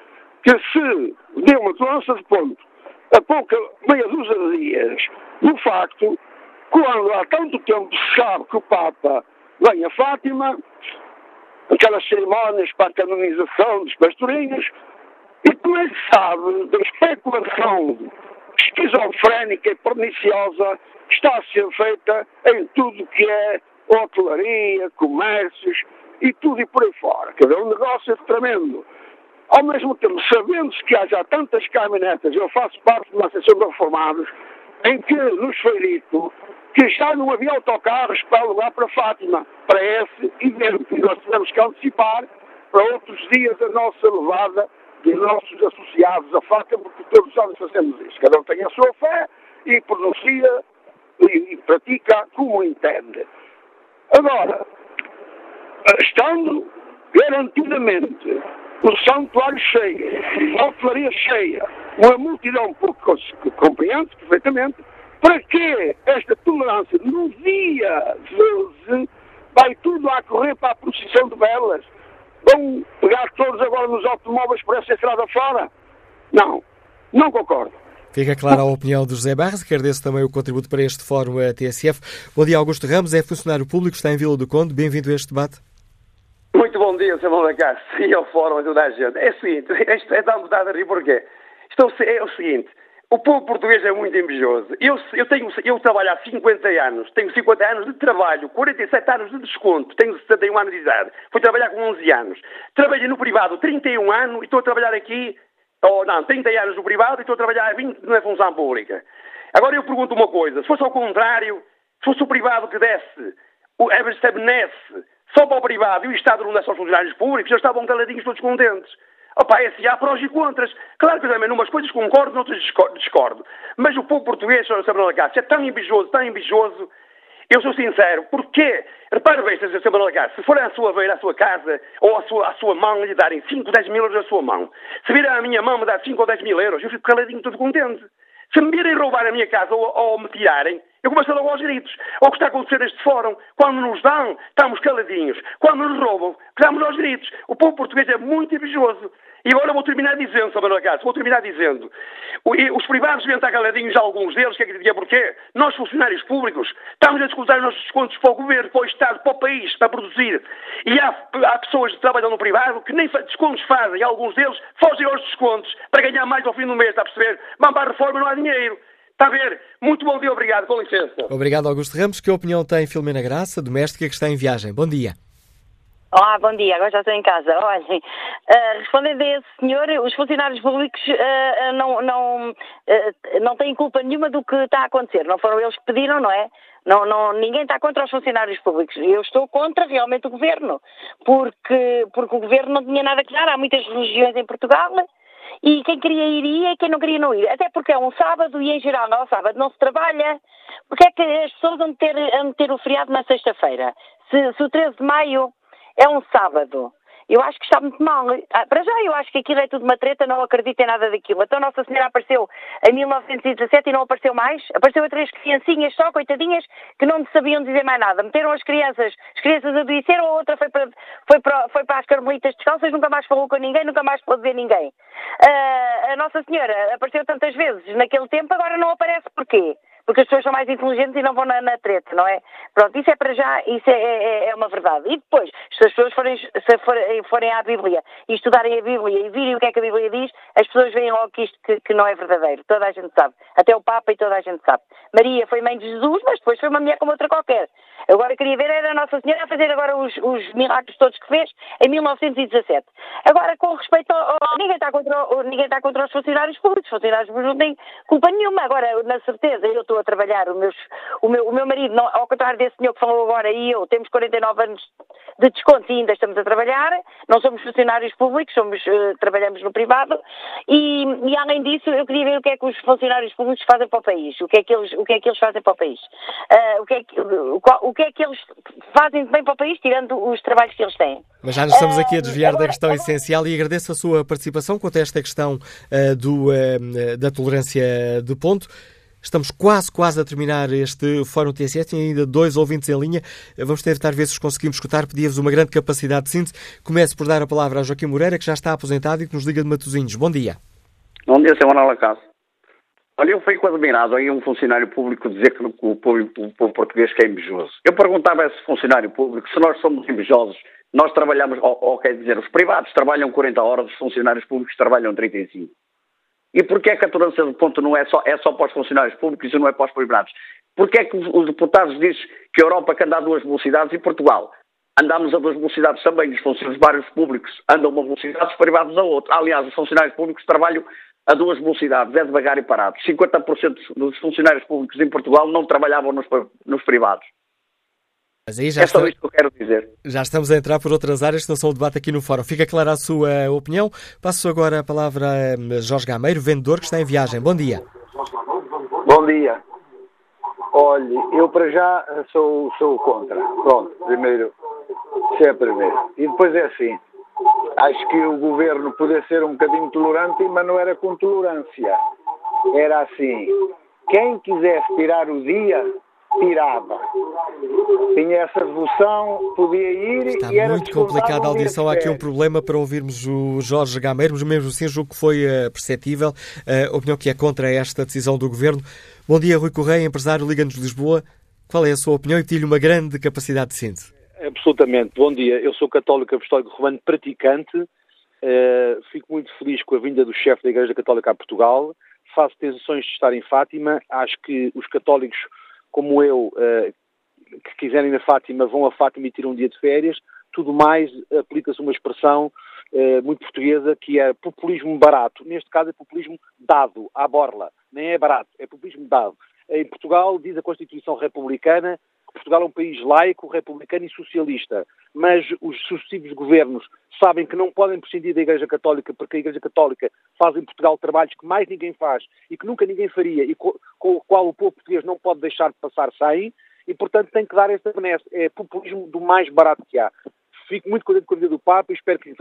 que se dê uma lança de ponto a pouca meia dúzia de dias no facto quando há tanto tempo se sabe que o Papa vem a Fátima, aquelas cerimónias para a canonização dos pastorinhos, e também se sabe da especulação esquizofrénica e perniciosa que está a ser feita em tudo que é hotelaria, comércios e tudo e por aí fora. Quer dizer, um negócio tremendo. Ao mesmo tempo, sabendo-se que há já tantas caminhonetas, eu faço parte de uma associação de reformados, em que nos foi dito que já não havia autocarros para levar para Fátima, para esse evento. E nós tivemos que antecipar para outros dias a nossa levada dos nossos associados à Fátima, porque todos nós fazemos isso. Cada um tem a sua fé e pronuncia e, e pratica como entende. Agora, estando garantidamente o santuário cheio, a hotelaria cheia, uma multidão que compreende perfeitamente, para que esta tolerância no dia 12 vai tudo a correr para a procissão de velas? Vão pegar todos agora nos automóveis por essa estrada fora? Não, não concordo. Fica clara a opinião do José Barros, que agradeço também o contributo para este fórum a TSF. Bom dia, Augusto Ramos, é funcionário público, está em Vila do Conde. Bem-vindo a este debate. Muito bom dia, Sr. Malacás, e ao fórum a toda a gente. É o seguinte, isto é dar vontade a rir porquê? Isto é o seguinte, o povo português é muito invejoso. Eu, eu, tenho, eu trabalho há 50 anos, tenho 50 anos de trabalho, 47 anos de desconto, tenho 71 anos de idade. Fui trabalhar com 11 anos. Trabalhei no privado 31 anos e estou a trabalhar aqui, ou não, 30 anos no privado e estou a trabalhar 20 na função pública. Agora eu pergunto uma coisa, se fosse ao contrário, se fosse o privado que desse, o estabelece só para o privado e o Estado não desse aos funcionários públicos, eles estavam caladinhos todos contentes. Opa, é assim, há prós e contras. Claro que eu também, numas coisas concordo, noutras discordo. Mas o povo português, Sr. Samuel Cássio, é tão invejoso, tão invejoso. Eu sou sincero, porquê? Repare bem, Sr. Samuel Cássio, se for à sua beira, à sua casa, ou à sua, à sua mão, lhe darem 5, 10 mil euros na sua mão, se virem à minha mão me dar 5 ou 10 mil euros, eu fico caladinho, todo contente. Se me virem roubar a minha casa ou, ou me tirarem, eu começo logo aos gritos. Ou o que está a acontecer neste fórum, quando nos dão, estamos caladinhos. Quando nos roubam, estamos aos gritos. O povo português é muito invejoso. E agora vou terminar dizendo, Sr. Manuel Cássio, vou terminar dizendo. Os privados devem estar caladinhos, alguns deles, que é que dizia porquê? Nós, funcionários públicos, estamos a discutir os nossos descontos para o governo, para o Estado, para o país, para produzir. E há, há pessoas que trabalham no privado que nem descontos fazem, alguns deles fogem aos descontos para ganhar mais ao fim do mês, está a perceber? Mas para a reforma não há dinheiro. Está a ver? Muito bom dia, obrigado, com licença. Obrigado, Augusto Ramos. Que opinião tem Filomena Graça, doméstica que está em viagem? Bom dia. Olá, bom dia, agora já estou em casa. Olhem, uh, respondendo a esse senhor, os funcionários públicos uh, não, não, uh, não têm culpa nenhuma do que está a acontecer. Não foram eles que pediram, não é? Não, não, ninguém está contra os funcionários públicos. Eu estou contra realmente o governo, porque, porque o governo não tinha nada a dar. Há muitas religiões em Portugal e quem queria ir ia e quem não queria não ir. Até porque é um sábado e em geral não, sábado não se trabalha. Porque é que as pessoas vão ter, ter o feriado na sexta-feira? Se, se o 13 de maio é um sábado. Eu acho que está muito mal. Ah, para já, eu acho que aquilo é tudo uma treta, não acredito em nada daquilo. Então, Nossa Senhora apareceu em 1917 e não apareceu mais. Apareceu a três criancinhas só, coitadinhas, que não sabiam dizer mais nada. Meteram as crianças, as crianças adoeceram, a outra foi para, foi para, foi para as carmelitas descalças, nunca mais falou com ninguém, nunca mais pôde ver ninguém. Uh, a Nossa Senhora apareceu tantas vezes naquele tempo, agora não aparece porquê? Porque as pessoas são mais inteligentes e não vão na, na treta, não é? Pronto, isso é para já, isso é, é, é uma verdade. E depois, se as pessoas forem, se forem, forem à Bíblia e estudarem a Bíblia e virem o que é que a Bíblia diz, as pessoas veem logo que isto que, que não é verdadeiro. Toda a gente sabe. Até o Papa e toda a gente sabe. Maria foi mãe de Jesus, mas depois foi uma mulher como outra qualquer. Agora queria ver era a Nossa Senhora a fazer agora os, os milagres todos que fez em 1917. Agora, com respeito ao ninguém, está contra, ninguém está contra os funcionários públicos, os funcionários públicos não têm culpa nenhuma. Agora, na certeza, eu estou a trabalhar, o, meus, o, meu, o meu marido, não, ao contrário desse senhor que falou agora, e eu, temos 49 anos de desconto e ainda estamos a trabalhar, não somos funcionários públicos, somos, uh, trabalhamos no privado, e, e, além disso, eu queria ver o que é que os funcionários públicos fazem para o país, o que é que eles, o que é que eles fazem para o país, uh, o, que é que, o, o que é que eles fazem bem para o país, tirando os trabalhos que eles têm. Mas já nos estamos aqui a desviar da questão essencial e agradeço a sua participação quanto a esta questão uh, do, da tolerância de ponto. Estamos quase, quase a terminar este Fórum TSS. Tem ainda dois ouvintes em linha. Vamos tentar ver se conseguimos escutar. Pedia-vos uma grande capacidade de síntese. Começo por dar a palavra a Joaquim Moreira, que já está aposentado e que nos liga de Matosinhos. Bom dia. Bom dia, Sr. Manuel Acaso. Olha, eu fico admirado aí um funcionário público dizer que o povo, o povo português que é invejoso. Eu perguntava a esse funcionário público se nós somos invejosos, nós trabalhamos, ou, ou quer dizer, os privados trabalham 40 horas, os funcionários públicos trabalham 35. E porquê é que a tolerância do ponto não é só, é só para os funcionários públicos e não é para os privados? Porquê é que os, os deputados dizem que a Europa anda a duas velocidades e Portugal? Andamos a duas velocidades também, os funcionários públicos andam a uma velocidade, os privados a outra. Aliás, os funcionários públicos trabalham a duas velocidades, é devagar e parado. 50% dos funcionários públicos em Portugal não trabalhavam nos, nos privados. Mas aí já é só está... isto que eu quero dizer. Já estamos a entrar por outras áreas não são o debate aqui no fórum. Fica clara a sua opinião. Passo agora a palavra a Jorge Gameiro, vendedor que está em viagem. Bom dia. Bom dia. Olhe, eu para já sou, sou contra. Pronto, primeiro, sempre primeiro. E depois é assim, acho que o governo podia ser um bocadinho tolerante, mas não era com tolerância. Era assim, quem quisesse tirar o dia, tirava. Tinha essa devoção, podia ir Está e era muito complicada a audição. Há aqui um problema para ouvirmos o Jorge Gameiro, mas mesmo assim julgo que foi uh, perceptível eh, a opinião que é contra esta decisão do Governo. Bom dia, Rui Correia, empresário Liga-nos Lisboa. Qual é a sua opinião e pedi-lhe uma grande capacidade de síntese? Absolutamente. Bom dia. Eu sou católico apostólico romano praticante. Uh, fico muito feliz com a vinda do chefe da Igreja Católica a Portugal. Faço tensões de estar em Fátima. Acho que os católicos, como eu, uh, que quiserem ir a Fátima, vão a Fátima e tiram um dia de férias. Tudo mais aplica-se uma expressão uh, muito portuguesa que é populismo barato. Neste caso é populismo dado, à borla. Nem é barato, é populismo dado. Em Portugal diz a Constituição Republicana Portugal é um país laico, republicano e socialista, mas os sucessivos governos sabem que não podem prescindir da Igreja Católica porque a Igreja Católica faz em Portugal trabalhos que mais ninguém faz e que nunca ninguém faria e com, com o qual o povo português não pode deixar de passar sem e, portanto, tem que dar esta benesse. É populismo do mais barato que há. Fico muito contente com a vida do Papa e espero que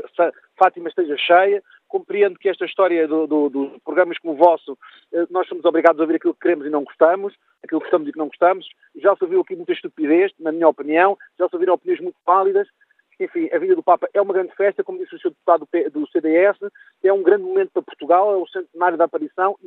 Fátima esteja cheia. Compreendo que esta história do, do, dos programas como o vosso, eh, nós somos obrigados a ouvir aquilo que queremos e não gostamos, aquilo que gostamos e que não gostamos. Já se ouviu aqui muita estupidez, na minha opinião, já se ouviram opiniões muito válidas. Enfim, a vida do Papa é uma grande festa, como disse o Sr. Deputado do CDS, é um grande momento para Portugal, é o centenário da aparição,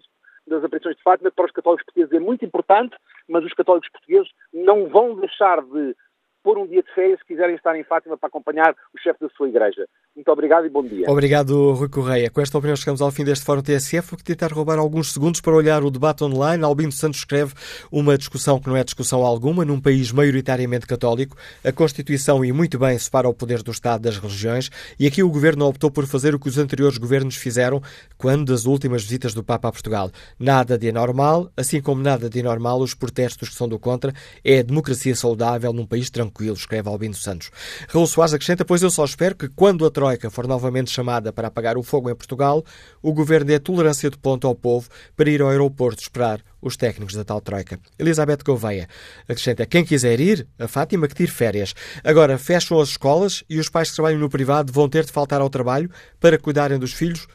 das aparições de Fátima, para os católicos portugueses é muito importante, mas os católicos portugueses não vão deixar de pôr um dia de férias se quiserem estar em Fátima para acompanhar o chefe da sua igreja. Muito obrigado e bom dia. Obrigado, Rui Correia. Com esta opinião chegamos ao fim deste Fórum TSF. Vou tentar roubar alguns segundos para olhar o debate online. Albino Santos escreve uma discussão que não é discussão alguma. Num país maioritariamente católico, a Constituição, e muito bem, separa o poder do Estado das religiões. E aqui o Governo optou por fazer o que os anteriores governos fizeram quando das últimas visitas do Papa a Portugal. Nada de anormal, assim como nada de anormal os protestos que são do contra. É a democracia saudável num país tranquilo, escreve Albino Santos. Raul Soares acrescenta, pois eu só espero que quando a Troika for novamente chamada para apagar o fogo em Portugal, o governo dê tolerância de ponto ao povo para ir ao aeroporto esperar os técnicos da tal Troika. Elizabeth Gouveia acrescenta: quem quiser ir, a Fátima que tire férias. Agora fecham as escolas e os pais que trabalham no privado vão ter de faltar ao trabalho para cuidarem dos filhos.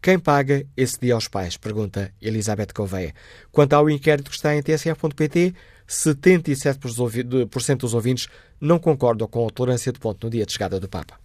Quem paga esse dia aos pais? Pergunta Elizabeth Gouveia. Quanto ao inquérito que está em tsf.pt, 77% dos ouvintes não concordam com a tolerância de ponto no dia de chegada do Papa.